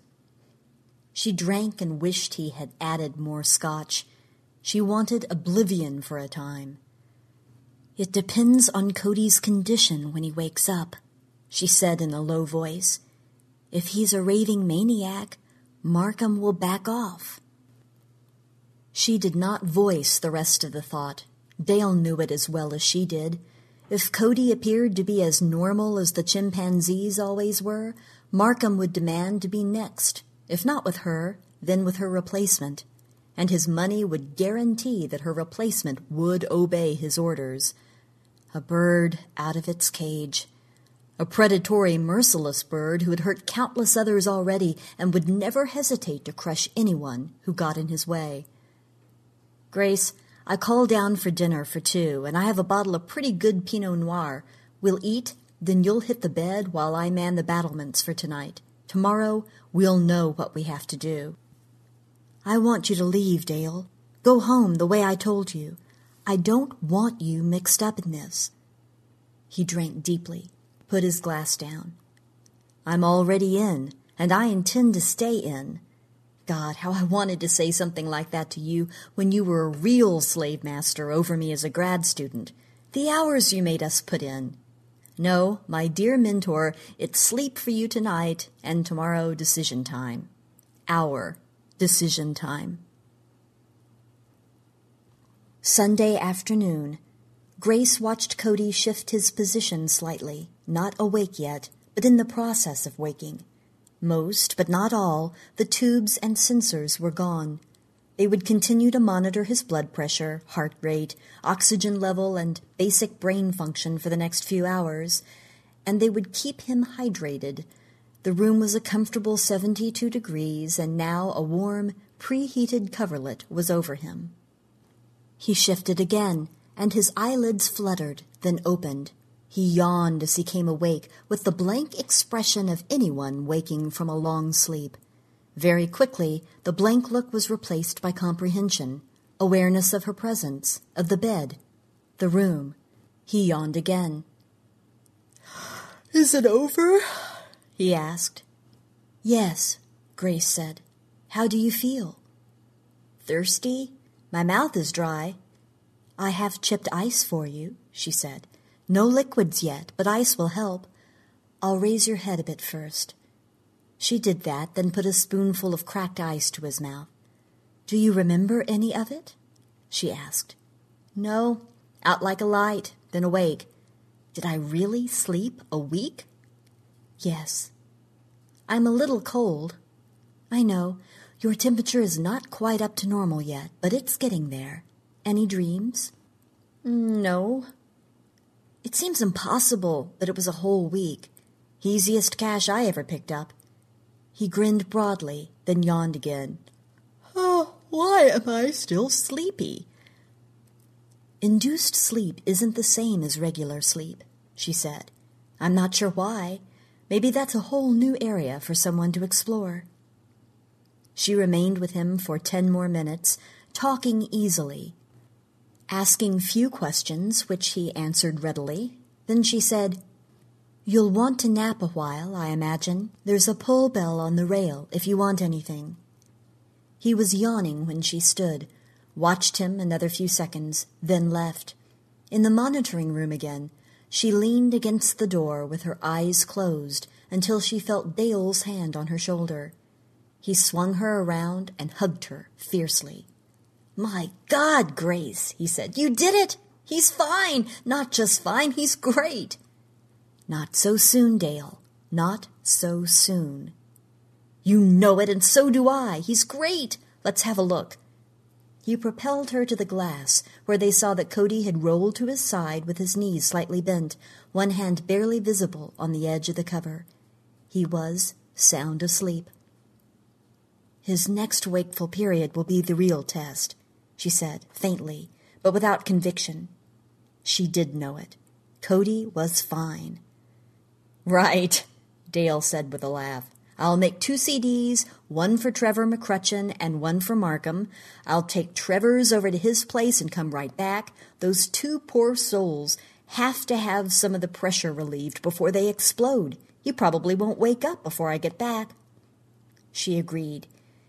She drank and wished he had added more scotch. She wanted oblivion for a time. It depends on Cody's condition when he wakes up, she said in a low voice. If he's a raving maniac, Markham will back off. She did not voice the rest of the thought. Dale knew it as well as she did. If Cody appeared to be as normal as the chimpanzees always were, Markham would demand to be next, if not with her, then with her replacement. And his money would guarantee that her replacement would obey his orders. A bird out of its cage. A predatory, merciless bird who had hurt countless others already and would never hesitate to crush anyone who got in his way. Grace, I call down for dinner for two, and I have a bottle of pretty good Pinot Noir. We'll eat, then you'll hit the bed while I man the battlements for tonight. Tomorrow, we'll know what we have to do. I want you to leave, Dale. Go home the way I told you. I don't want you mixed up in this. He drank deeply, put his glass down. I'm already in, and I intend to stay in. God, how I wanted to say something like that to you when you were a real slave master over me as a grad student. The hours you made us put in. No, my dear mentor, it's sleep for you tonight and tomorrow decision time. Our decision time. Sunday afternoon. Grace watched Cody shift his position slightly, not awake yet, but in the process of waking. Most, but not all, the tubes and sensors were gone. They would continue to monitor his blood pressure, heart rate, oxygen level, and basic brain function for the next few hours, and they would keep him hydrated. The room was a comfortable 72 degrees, and now a warm, preheated coverlet was over him. He shifted again, and his eyelids fluttered, then opened. He yawned as he came awake with the blank expression of anyone waking from a long sleep. Very quickly, the blank look was replaced by comprehension, awareness of her presence, of the bed, the room. He yawned again. Is it over? he asked. Yes, Grace said. How do you feel? Thirsty? My mouth is dry. I have chipped ice for you, she said. No liquids yet, but ice will help. I'll raise your head a bit first. She did that, then put a spoonful of cracked ice to his mouth. Do you remember any of it? she asked. No, out like a light, then awake. Did I really sleep a week? Yes. I'm a little cold. I know. Your temperature is not quite up to normal yet, but it's getting there. Any dreams? No, it seems impossible that it was a whole week. Easiest cash I ever picked up. He grinned broadly, then yawned again. Oh, why am I still sleepy? Induced sleep isn't the same as regular sleep, she said. I'm not sure why. Maybe that's a whole new area for someone to explore. She remained with him for ten more minutes, talking easily, asking few questions, which he answered readily. Then she said, You'll want to nap a while, I imagine. There's a pull bell on the rail if you want anything. He was yawning when she stood, watched him another few seconds, then left. In the monitoring room again, she leaned against the door with her eyes closed until she felt Dale's hand on her shoulder. He swung her around and hugged her fiercely. My God, Grace, he said, you did it! He's fine! Not just fine, he's great! Not so soon, Dale. Not so soon. You know it, and so do I. He's great. Let's have a look. He propelled her to the glass, where they saw that Cody had rolled to his side with his knees slightly bent, one hand barely visible on the edge of the cover. He was sound asleep. His next wakeful period will be the real test she said, faintly, but without conviction. She did know it. Cody was fine. Right, Dale said with a laugh. I'll make two CDs, one for Trevor McCrutcheon and one for Markham. I'll take Trevor's over to his place and come right back. Those two poor souls have to have some of the pressure relieved before they explode. You probably won't wake up before I get back. She agreed.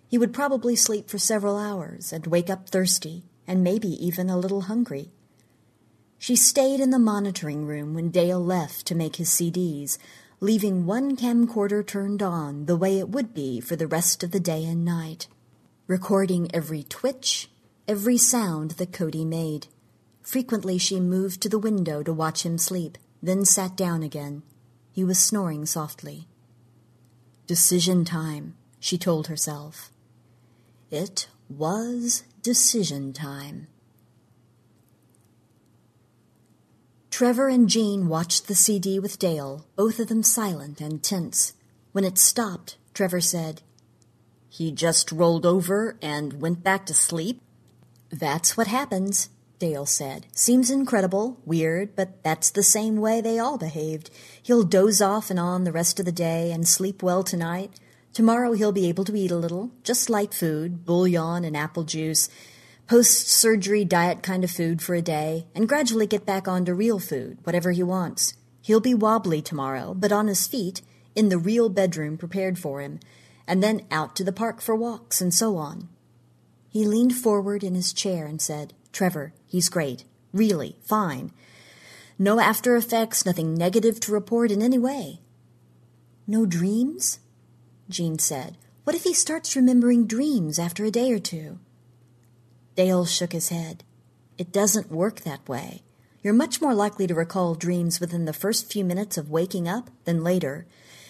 He would probably sleep for several hours and wake up thirsty and maybe even a little hungry. She stayed in the monitoring room when Dale left to make his CDs, leaving one camcorder turned on the way it would be for the rest of the day and night, recording every twitch, every sound that Cody made. Frequently she moved to the window to watch him sleep, then sat down again. He was snoring softly. Decision time, she told herself. It was decision time. Trevor and Jean watched the CD with Dale, both of them silent and tense. When it stopped, Trevor said, He just rolled over and went back to sleep? That's what happens, Dale said. Seems incredible, weird, but that's the same way they all behaved. He'll doze off and on the rest of the day and sleep well tonight. Tomorrow he'll be able to eat a little, just light food, bouillon and apple juice post surgery diet kind of food for a day, and gradually get back onto real food, whatever he wants. He'll be wobbly tomorrow, but on his feet, in the real bedroom prepared for him, and then out to the park for walks and so on. He leaned forward in his chair and said, Trevor, he's great. Really, fine. No after effects, nothing negative to report in any way. No dreams? Jean said. What if he starts remembering dreams after a day or two? Dale shook his head. It doesn't work that way. You're much more likely to recall dreams within the first few minutes of waking up than later,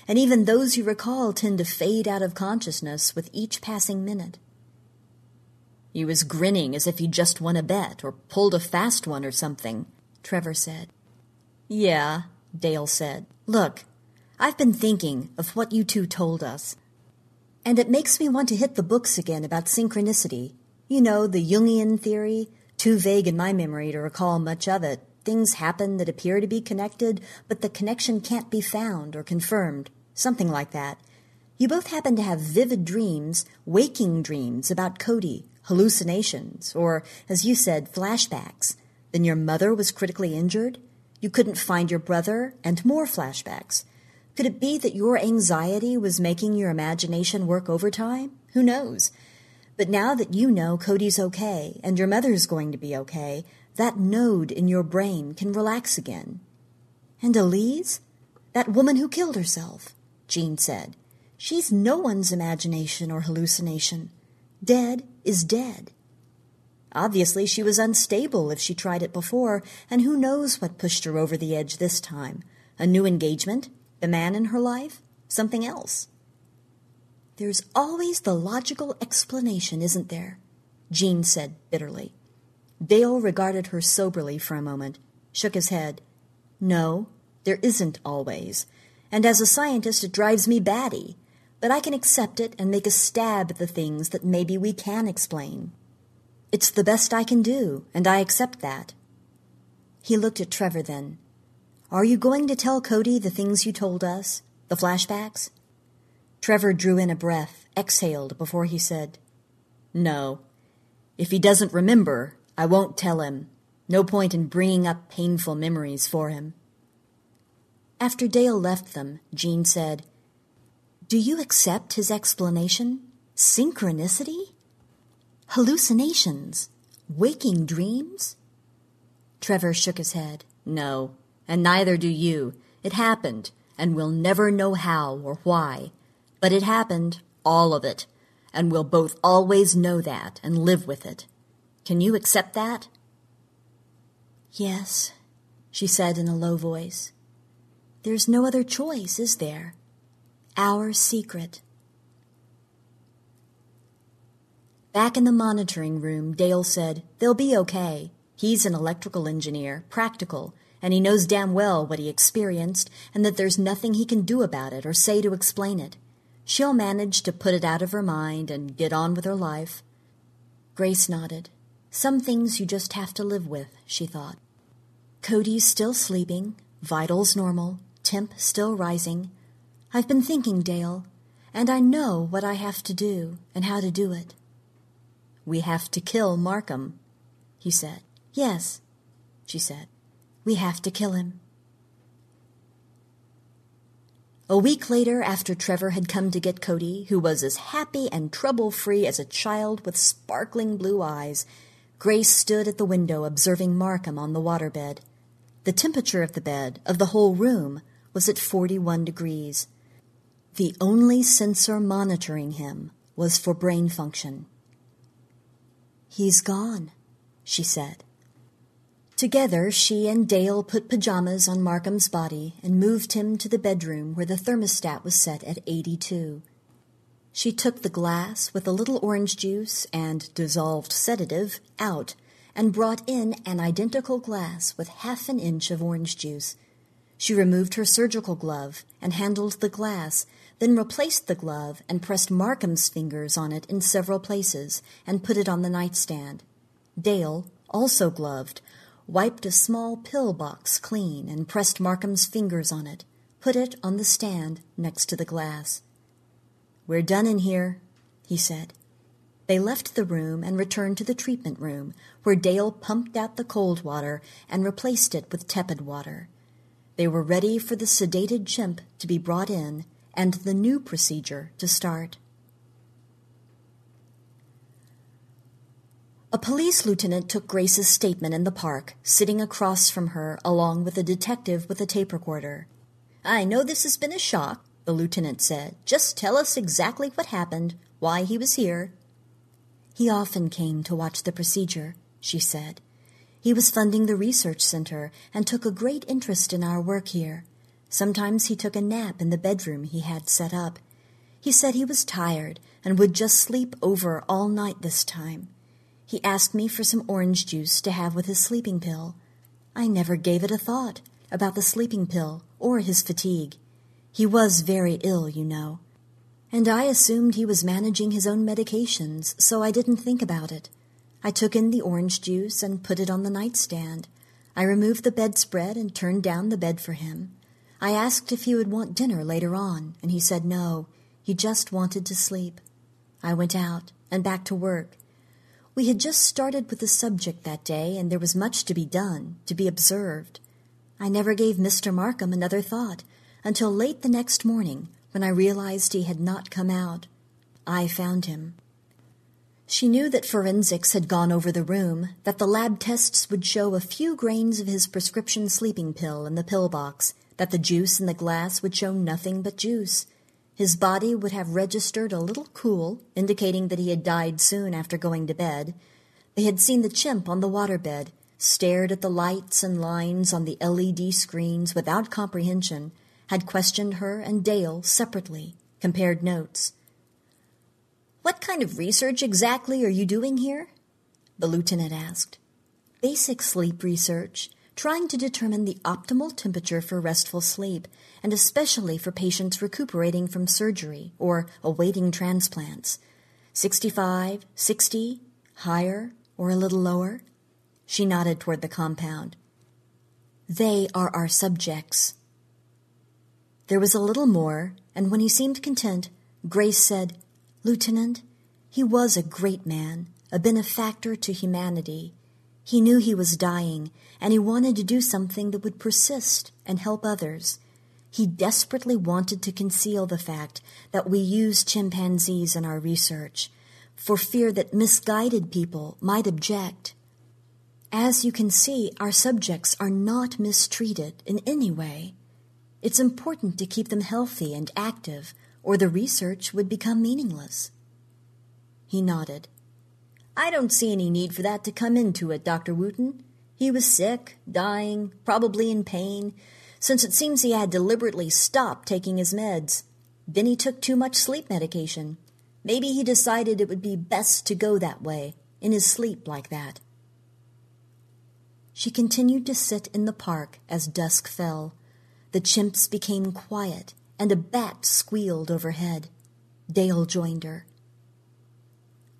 and even those you recall tend to fade out of consciousness with each passing minute. He was grinning as if he'd just won a bet or pulled a fast one or something, Trevor said. Yeah, Dale said. Look, I've been thinking of what you two told us, and it makes me want to hit the books again about synchronicity you know, the Jungian theory, too vague in my memory to recall much of it. Things happen that appear to be connected, but the connection can't be found or confirmed. Something like that. You both happen to have vivid dreams, waking dreams about Cody, hallucinations, or, as you said, flashbacks. Then your mother was critically injured? You couldn't find your brother, and more flashbacks. Could it be that your anxiety was making your imagination work overtime? Who knows? But now that you know Cody's okay and your mother's going to be okay, that node in your brain can relax again. And Elise? That woman who killed herself, Jean said. She's no one's imagination or hallucination. Dead is dead. Obviously, she was unstable if she tried it before, and who knows what pushed her over the edge this time? A new engagement? The man in her life? Something else? There's always the logical explanation, isn't there? Jean said bitterly. Dale regarded her soberly for a moment, shook his head. No, there isn't always. And as a scientist, it drives me batty. But I can accept it and make a stab at the things that maybe we can explain. It's the best I can do, and I accept that. He looked at Trevor then. Are you going to tell Cody the things you told us? The flashbacks? Trevor drew in a breath, exhaled before he said, No. If he doesn't remember, I won't tell him. No point in bringing up painful memories for him. After Dale left them, Jean said, Do you accept his explanation? Synchronicity? Hallucinations? Waking dreams? Trevor shook his head. No, and neither do you. It happened, and we'll never know how or why. But it happened, all of it, and we'll both always know that and live with it. Can you accept that? Yes, she said in a low voice. There's no other choice, is there? Our secret. Back in the monitoring room, Dale said, They'll be okay. He's an electrical engineer, practical, and he knows damn well what he experienced, and that there's nothing he can do about it or say to explain it. She'll manage to put it out of her mind and get on with her life. Grace nodded. Some things you just have to live with, she thought. Cody's still sleeping, vitals normal, temp still rising. I've been thinking, Dale, and I know what I have to do and how to do it. We have to kill Markham, he said. Yes, she said. We have to kill him. A week later, after Trevor had come to get Cody, who was as happy and trouble free as a child with sparkling blue eyes, Grace stood at the window observing Markham on the waterbed. The temperature of the bed, of the whole room, was at 41 degrees. The only sensor monitoring him was for brain function. He's gone, she said. Together, she and Dale put pajamas on Markham's body and moved him to the bedroom where the thermostat was set at 82. She took the glass with a little orange juice and dissolved sedative out and brought in an identical glass with half an inch of orange juice. She removed her surgical glove and handled the glass, then replaced the glove and pressed Markham's fingers on it in several places and put it on the nightstand. Dale, also gloved, wiped a small pill box clean and pressed Markham's fingers on it, put it on the stand next to the glass. We're done in here, he said. They left the room and returned to the treatment room, where Dale pumped out the cold water and replaced it with tepid water. They were ready for the sedated chimp to be brought in and the new procedure to start. A police lieutenant took Grace's statement in the park, sitting across from her along with a detective with a tape recorder. I know this has been a shock, the lieutenant said. Just tell us exactly what happened, why he was here. He often came to watch the procedure, she said. He was funding the research center and took a great interest in our work here. Sometimes he took a nap in the bedroom he had set up. He said he was tired and would just sleep over all night this time. He asked me for some orange juice to have with his sleeping pill. I never gave it a thought about the sleeping pill or his fatigue. He was very ill, you know. And I assumed he was managing his own medications, so I didn't think about it. I took in the orange juice and put it on the nightstand. I removed the bedspread and turned down the bed for him. I asked if he would want dinner later on, and he said no. He just wanted to sleep. I went out and back to work. We had just started with the subject that day, and there was much to be done, to be observed. I never gave Mr. Markham another thought until late the next morning when I realized he had not come out. I found him. She knew that forensics had gone over the room, that the lab tests would show a few grains of his prescription sleeping pill in the pill box, that the juice in the glass would show nothing but juice. His body would have registered a little cool, indicating that he had died soon after going to bed. They had seen the chimp on the waterbed, stared at the lights and lines on the LED screens without comprehension, had questioned her and Dale separately, compared notes. What kind of research exactly are you doing here? The lieutenant asked. Basic sleep research trying to determine the optimal temperature for restful sleep, and especially for patients recuperating from surgery or awaiting transplants. 65, 60, higher, or a little lower? She nodded toward the compound. They are our subjects. There was a little more, and when he seemed content, Grace said, Lieutenant, he was a great man, a benefactor to humanity. He knew he was dying, and he wanted to do something that would persist and help others. He desperately wanted to conceal the fact that we use chimpanzees in our research, for fear that misguided people might object. As you can see, our subjects are not mistreated in any way. It's important to keep them healthy and active, or the research would become meaningless. He nodded. I don't see any need for that to come into it, Dr. Wooten. He was sick, dying, probably in pain, since it seems he had deliberately stopped taking his meds. Then he took too much sleep medication. Maybe he decided it would be best to go that way, in his sleep like that. She continued to sit in the park as dusk fell. The chimps became quiet, and a bat squealed overhead. Dale joined her.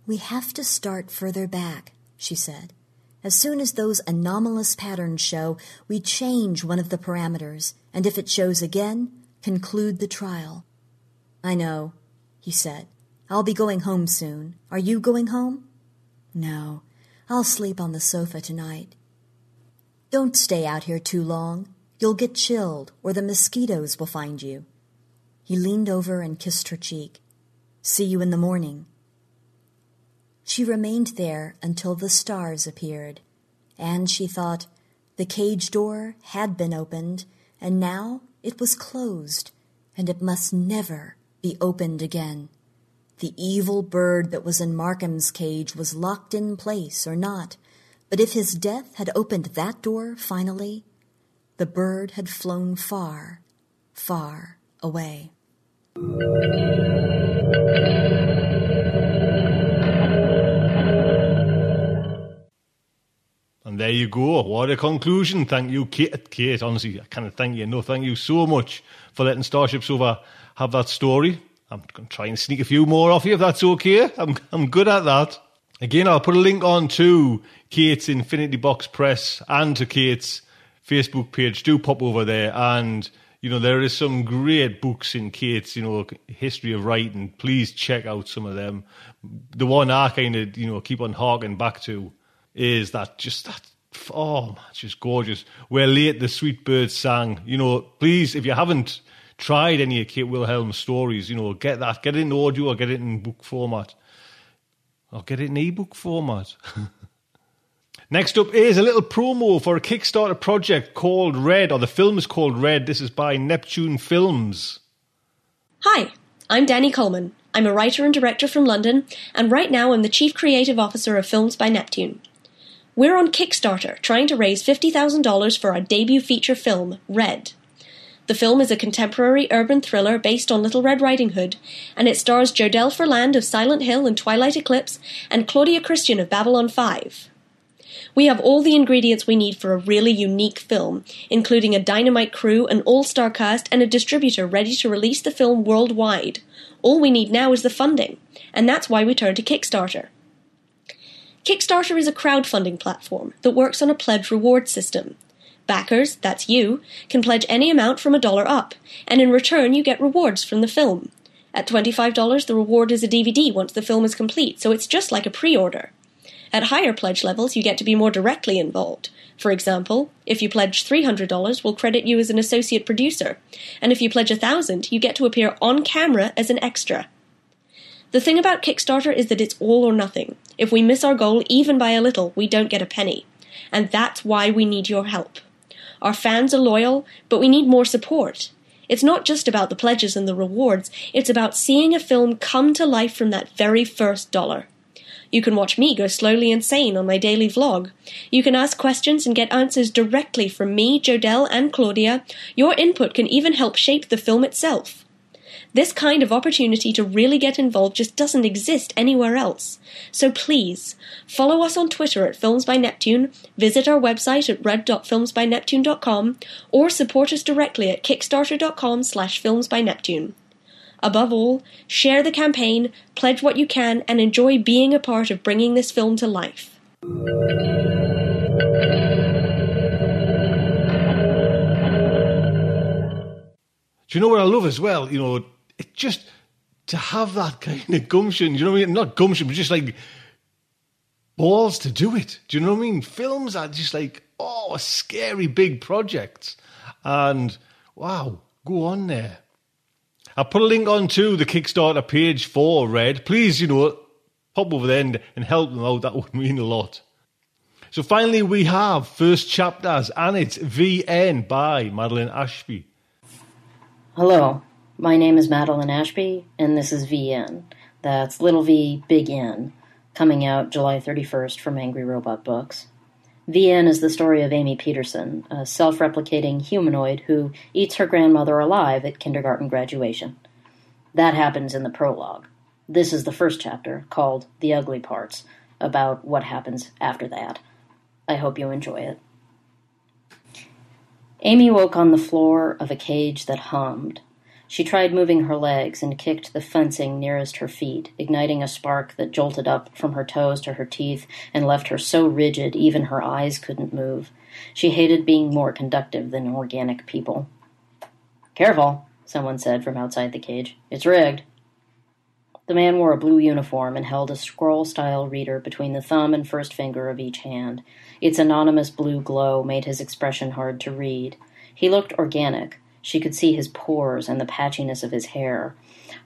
We have to start further back, she said. As soon as those anomalous patterns show, we change one of the parameters, and if it shows again, conclude the trial. I know. he said. I'll be going home soon. Are you going home? No, I'll sleep on the sofa tonight. Don't stay out here too long. You'll get chilled, or the mosquitoes will find you. He leaned over and kissed her cheek. See you in the morning. She remained there until the stars appeared, and she thought the cage door had been opened, and now it was closed, and it must never be opened again. The evil bird that was in Markham's cage was locked in place or not, but if his death had opened that door finally, the bird had flown far, far away. There you go. What a conclusion. Thank you, Kate. Kate, honestly, I can't thank you. No, thank you so much for letting StarShipSofa have that story. I'm going to try and sneak a few more off you if that's okay. I'm, I'm good at that. Again, I'll put a link on to Kate's Infinity Box Press and to Kate's Facebook page. Do pop over there. And, you know, there is some great books in Kate's, you know, history of writing. Please check out some of them. The one I kind of, you know, keep on harking back to is that just that oh man, just gorgeous. Where late the sweet bird sang. You know, please, if you haven't tried any of Kate Wilhelm's stories, you know, get that, get it in audio or get it in book format. Or get it in ebook format. Next up is a little promo for a Kickstarter project called Red, or the film is called Red. This is by Neptune Films. Hi, I'm Danny Coleman. I'm a writer and director from London, and right now I'm the Chief Creative Officer of Films by Neptune. We're on Kickstarter trying to raise $50,000 for our debut feature film, Red. The film is a contemporary urban thriller based on Little Red Riding Hood, and it stars Jodelle Ferland of Silent Hill and Twilight Eclipse and Claudia Christian of Babylon 5. We have all the ingredients we need for a really unique film, including a dynamite crew, an all star cast, and a distributor ready to release the film worldwide. All we need now is the funding, and that's why we turned to Kickstarter. Kickstarter is a crowdfunding platform that works on a pledge reward system. Backers, that's you, can pledge any amount from a dollar up, and in return you get rewards from the film. At $25, the reward is a DVD once the film is complete, so it's just like a pre order. At higher pledge levels, you get to be more directly involved. For example, if you pledge $300, we'll credit you as an associate producer, and if you pledge 1000 you get to appear on camera as an extra. The thing about Kickstarter is that it's all or nothing. If we miss our goal even by a little, we don't get a penny. And that's why we need your help. Our fans are loyal, but we need more support. It's not just about the pledges and the rewards, it's about seeing a film come to life from that very first dollar. You can watch me go slowly insane on my daily vlog. You can ask questions and get answers directly from me, Jodelle, and Claudia. Your input can even help shape the film itself. This kind of opportunity to really get involved just doesn't exist anywhere else. So please, follow us on Twitter at Films by Neptune, visit our website at red.filmsbyneptune.com, or support us directly at kickstarter.com slash filmsbyneptune. Above all, share the campaign, pledge what you can, and enjoy being a part of bringing this film to life. Do you know what I love as well? You know, it just to have that kind of gumption, you know what I mean? Not gumption, but just like balls to do it. Do you know what I mean? Films are just like, oh, scary big projects. And wow, go on there. I'll put a link on to the Kickstarter page for Red. Please, you know, pop over there and, and help them out. That would mean a lot. So finally, we have first chapters, and it's VN by Madeline Ashby. Hello, my name is Madeline Ashby, and this is VN. That's Little V, Big N, coming out July 31st from Angry Robot Books. VN is the story of Amy Peterson, a self replicating humanoid who eats her grandmother alive at kindergarten graduation. That happens in the prologue. This is the first chapter, called The Ugly Parts, about what happens after that. I hope you enjoy it. Amy woke on the floor of a cage that hummed. She tried moving her legs and kicked the fencing nearest her feet, igniting a spark that jolted up from her toes to her teeth and left her so rigid even her eyes couldn't move. She hated being more conductive than organic people. Careful, someone said from outside the cage. It's rigged. The man wore a blue uniform and held a scroll style reader between the thumb and first finger of each hand. Its anonymous blue glow made his expression hard to read. He looked organic. She could see his pores and the patchiness of his hair.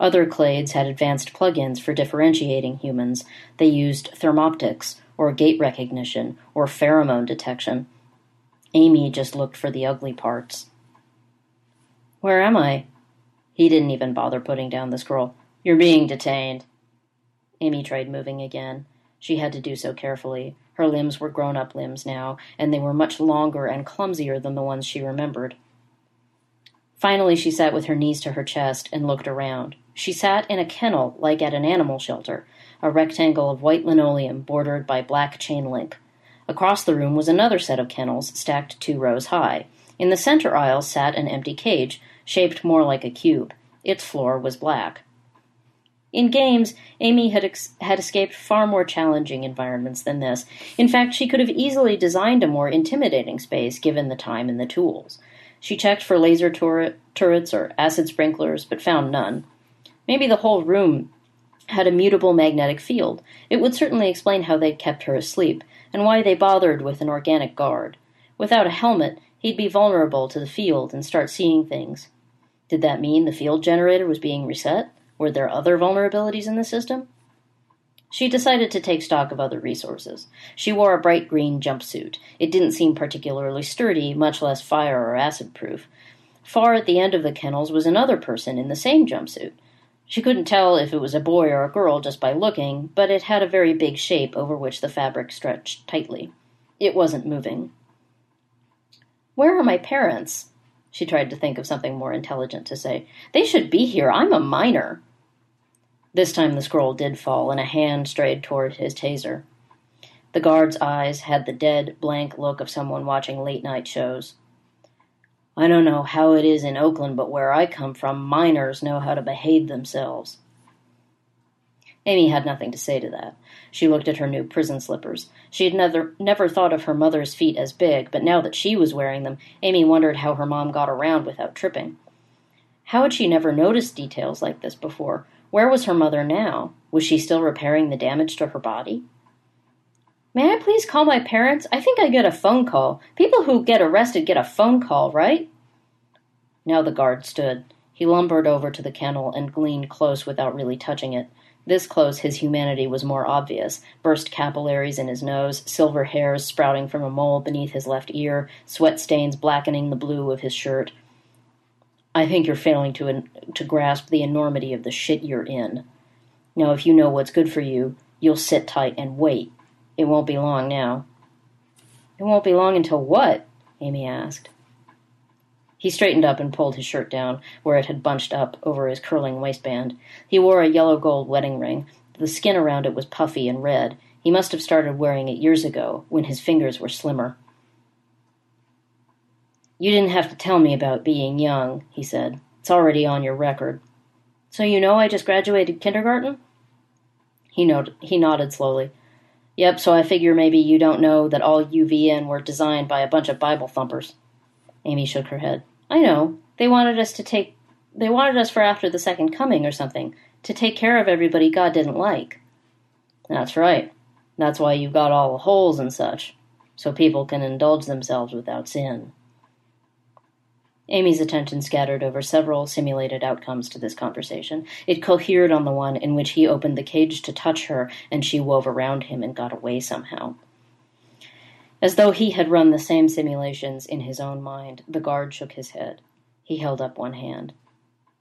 Other clades had advanced plugins for differentiating humans. They used thermoptics, or gait recognition, or pheromone detection. Amy just looked for the ugly parts. Where am I? He didn't even bother putting down the scroll. You're being detained. Amy tried moving again. She had to do so carefully. Her limbs were grown up limbs now, and they were much longer and clumsier than the ones she remembered. Finally, she sat with her knees to her chest and looked around. She sat in a kennel like at an animal shelter, a rectangle of white linoleum bordered by black chain link. Across the room was another set of kennels stacked two rows high. In the center aisle sat an empty cage, shaped more like a cube. Its floor was black. In games, Amy had, ex- had escaped far more challenging environments than this. In fact, she could have easily designed a more intimidating space given the time and the tools. She checked for laser turret, turrets or acid sprinklers, but found none. Maybe the whole room had a mutable magnetic field. It would certainly explain how they'd kept her asleep, and why they bothered with an organic guard. Without a helmet, he'd be vulnerable to the field and start seeing things. Did that mean the field generator was being reset? Were there other vulnerabilities in the system? She decided to take stock of other resources. She wore a bright green jumpsuit. It didn't seem particularly sturdy, much less fire or acid proof. Far at the end of the kennels was another person in the same jumpsuit. She couldn't tell if it was a boy or a girl just by looking, but it had a very big shape over which the fabric stretched tightly. It wasn't moving. Where are my parents? She tried to think of something more intelligent to say. They should be here. I'm a minor. This time the scroll did fall, and a hand strayed toward his taser. The guard's eyes had the dead, blank look of someone watching late night shows. I don't know how it is in Oakland, but where I come from, minors know how to behave themselves. Amy had nothing to say to that. She looked at her new prison slippers. She had never, never thought of her mother's feet as big, but now that she was wearing them, Amy wondered how her mom got around without tripping. How had she never noticed details like this before? Where was her mother now? Was she still repairing the damage to her body? May I please call my parents? I think I get a phone call. People who get arrested get a phone call, right? Now the guard stood. He lumbered over to the kennel and leaned close without really touching it. This close, his humanity was more obvious. Burst capillaries in his nose, silver hairs sprouting from a mole beneath his left ear, sweat stains blackening the blue of his shirt. I think you're failing to to grasp the enormity of the shit you're in. Now, if you know what's good for you, you'll sit tight and wait. It won't be long now. It won't be long until what? Amy asked. He straightened up and pulled his shirt down where it had bunched up over his curling waistband. He wore a yellow gold wedding ring. The skin around it was puffy and red. He must have started wearing it years ago, when his fingers were slimmer. You didn't have to tell me about being young, he said. It's already on your record. So you know I just graduated kindergarten? He, he nodded slowly. Yep, so I figure maybe you don't know that all UVN were designed by a bunch of Bible thumpers. Amy shook her head. I know. They wanted us to take they wanted us for after the second coming or something, to take care of everybody God didn't like. That's right. That's why you've got all the holes and such, so people can indulge themselves without sin. Amy's attention scattered over several simulated outcomes to this conversation. It cohered on the one in which he opened the cage to touch her, and she wove around him and got away somehow. As though he had run the same simulations in his own mind, the guard shook his head. He held up one hand.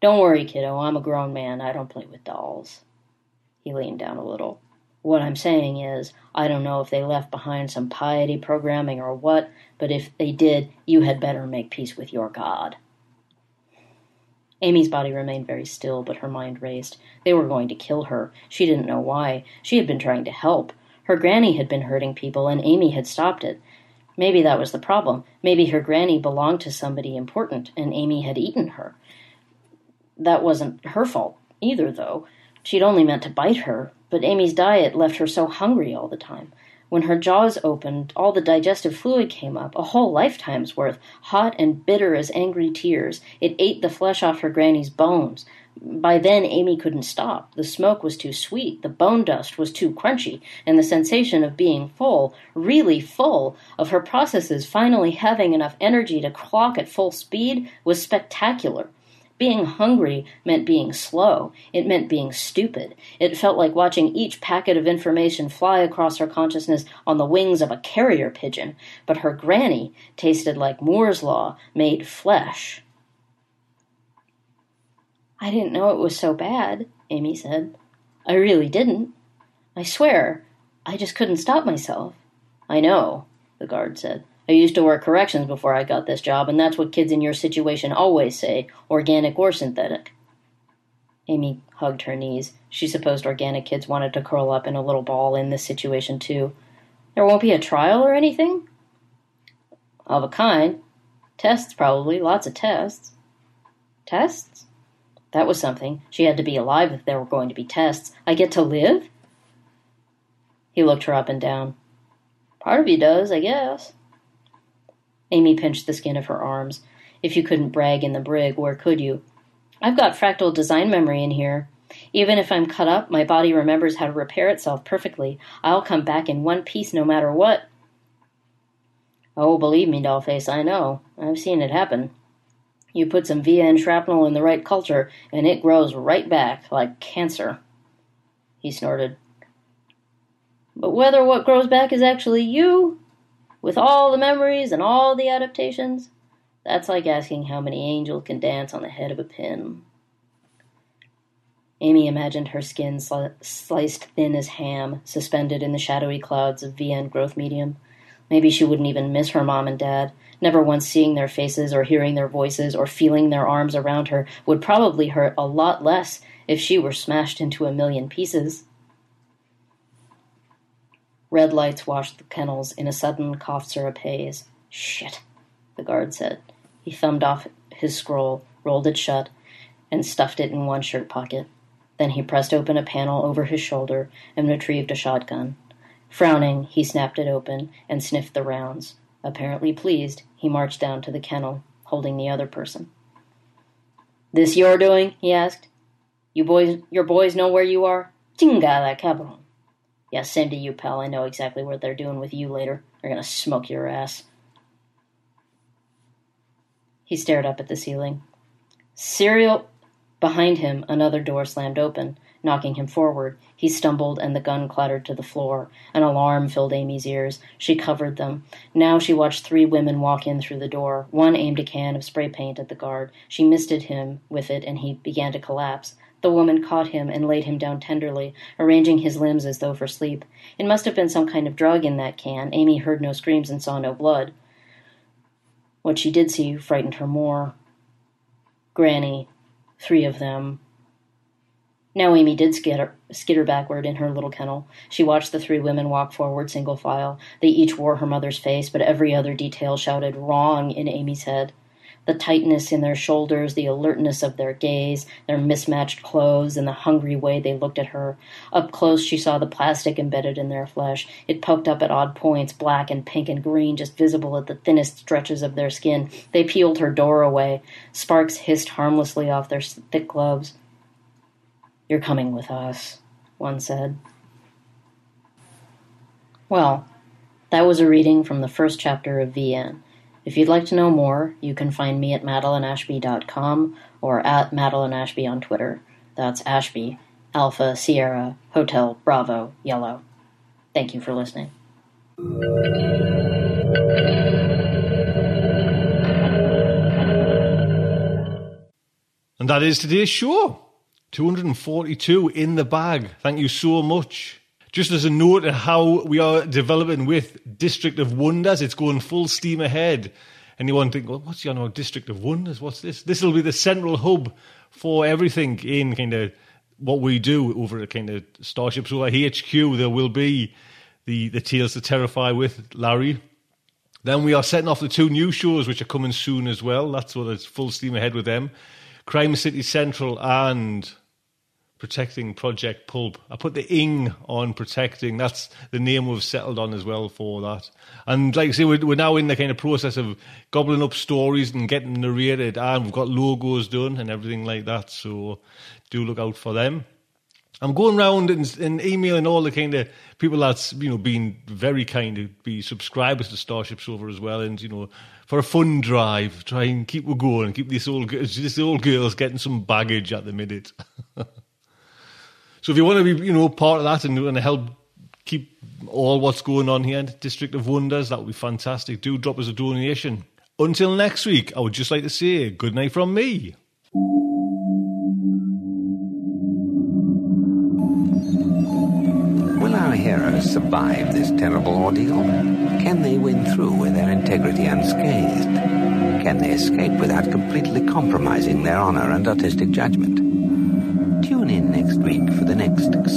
Don't worry, kiddo, I'm a grown man. I don't play with dolls. He leaned down a little. What I'm saying is, I don't know if they left behind some piety programming or what, but if they did, you had better make peace with your God. Amy's body remained very still, but her mind raced. They were going to kill her. She didn't know why. She had been trying to help. Her granny had been hurting people, and Amy had stopped it. Maybe that was the problem. Maybe her granny belonged to somebody important, and Amy had eaten her. That wasn't her fault either, though. She'd only meant to bite her, but Amy's diet left her so hungry all the time. When her jaws opened, all the digestive fluid came up, a whole lifetime's worth, hot and bitter as angry tears. It ate the flesh off her granny's bones. by then, Amy couldn't stop. The smoke was too sweet, the bone dust was too crunchy, and the sensation of being full, really full, of her processes finally having enough energy to clock at full speed was spectacular. Being hungry meant being slow. It meant being stupid. It felt like watching each packet of information fly across her consciousness on the wings of a carrier pigeon. But her granny tasted like Moore's Law made flesh. I didn't know it was so bad, Amy said. I really didn't. I swear, I just couldn't stop myself. I know, the guard said. I used to work corrections before I got this job, and that's what kids in your situation always say organic or synthetic. Amy hugged her knees. She supposed organic kids wanted to curl up in a little ball in this situation, too. There won't be a trial or anything? Of a kind. Tests, probably. Lots of tests. Tests? That was something. She had to be alive if there were going to be tests. I get to live? He looked her up and down. Part of you does, I guess. Amy pinched the skin of her arms. If you couldn't brag in the brig, where could you? I've got fractal design memory in here. Even if I'm cut up, my body remembers how to repair itself perfectly. I'll come back in one piece no matter what. Oh, believe me, Dollface, I know. I've seen it happen. You put some VN shrapnel in the right culture, and it grows right back like cancer. He snorted. But whether what grows back is actually you, with all the memories and all the adaptations, that's like asking how many angels can dance on the head of a pin. Amy imagined her skin sli- sliced thin as ham, suspended in the shadowy clouds of VN growth medium. Maybe she wouldn't even miss her mom and dad. Never once seeing their faces or hearing their voices or feeling their arms around her would probably hurt a lot less if she were smashed into a million pieces. Red lights washed the kennels in a sudden cough syrup haze. Shit, the guard said. He thumbed off his scroll, rolled it shut, and stuffed it in one shirt pocket. Then he pressed open a panel over his shoulder and retrieved a shotgun. Frowning, he snapped it open and sniffed the rounds. Apparently pleased, he marched down to the kennel, holding the other person. This you're doing? he asked. You boys, your boys know where you are? Chinga la cabron. Yeah, same to you, pal. I know exactly what they're doing with you later. They're gonna smoke your ass. He stared up at the ceiling. Serial. Behind him, another door slammed open, knocking him forward. He stumbled, and the gun clattered to the floor. An alarm filled Amy's ears. She covered them. Now she watched three women walk in through the door. One aimed a can of spray paint at the guard. She misted him with it, and he began to collapse. The woman caught him and laid him down tenderly, arranging his limbs as though for sleep. It must have been some kind of drug in that can. Amy heard no screams and saw no blood. What she did see frightened her more. Granny, three of them. Now Amy did skitter, skitter backward in her little kennel. She watched the three women walk forward single file. They each wore her mother's face, but every other detail shouted wrong in Amy's head the tightness in their shoulders, the alertness of their gaze, their mismatched clothes, and the hungry way they looked at her. Up close, she saw the plastic embedded in their flesh. It poked up at odd points, black and pink and green, just visible at the thinnest stretches of their skin. They peeled her door away. Sparks hissed harmlessly off their thick gloves. You're coming with us, one said. Well, that was a reading from the first chapter of VN. If you'd like to know more, you can find me at madelineashby.com or at madelineashby on Twitter. That's Ashby, Alpha, Sierra, Hotel, Bravo, Yellow. Thank you for listening. And that is today's show. 242 in the bag. Thank you so much. Just as a note of how we are developing with District of Wonders, it's going full steam ahead. Anyone think, well, what's the other District of Wonders? What's this? This will be the central hub for everything in kind of what we do over at kind of StarShipSofa HQ. There will be the, the Tales to Terrify with Larry. Then we are setting off the two new shows which are coming soon as well. That's what it's full steam ahead with them. Crime City Central and protecting Project Pulp. I put the ing on protecting. That's the name we've settled on as well for that. And like I say, we're, we're now in the kind of process of gobbling up stories and getting narrated, and we've got logos done and everything like that. So do look out for them. I'm going around and, and, emailing all the kind of people that's you know been very kind to be subscribers to StarShipSofa as well, and you know for a fun drive, try and keep it going, keep this old this old girl's getting some baggage at the minute. so if you want to be you know part of that and, and help keep all what's going on here, in District of Wonders, that would be fantastic. Do drop us a donation. Until next week, I would just like to say good night from me. Will our heroes survive this terrible ordeal? Can they win through with their integrity unscathed? Can they escape without completely compromising their honor and artistic judgment?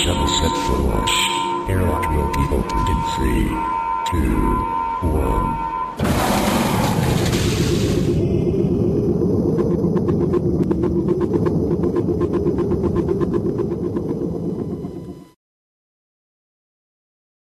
Shuttle set for launch. Airlock will be opened in three, two, one.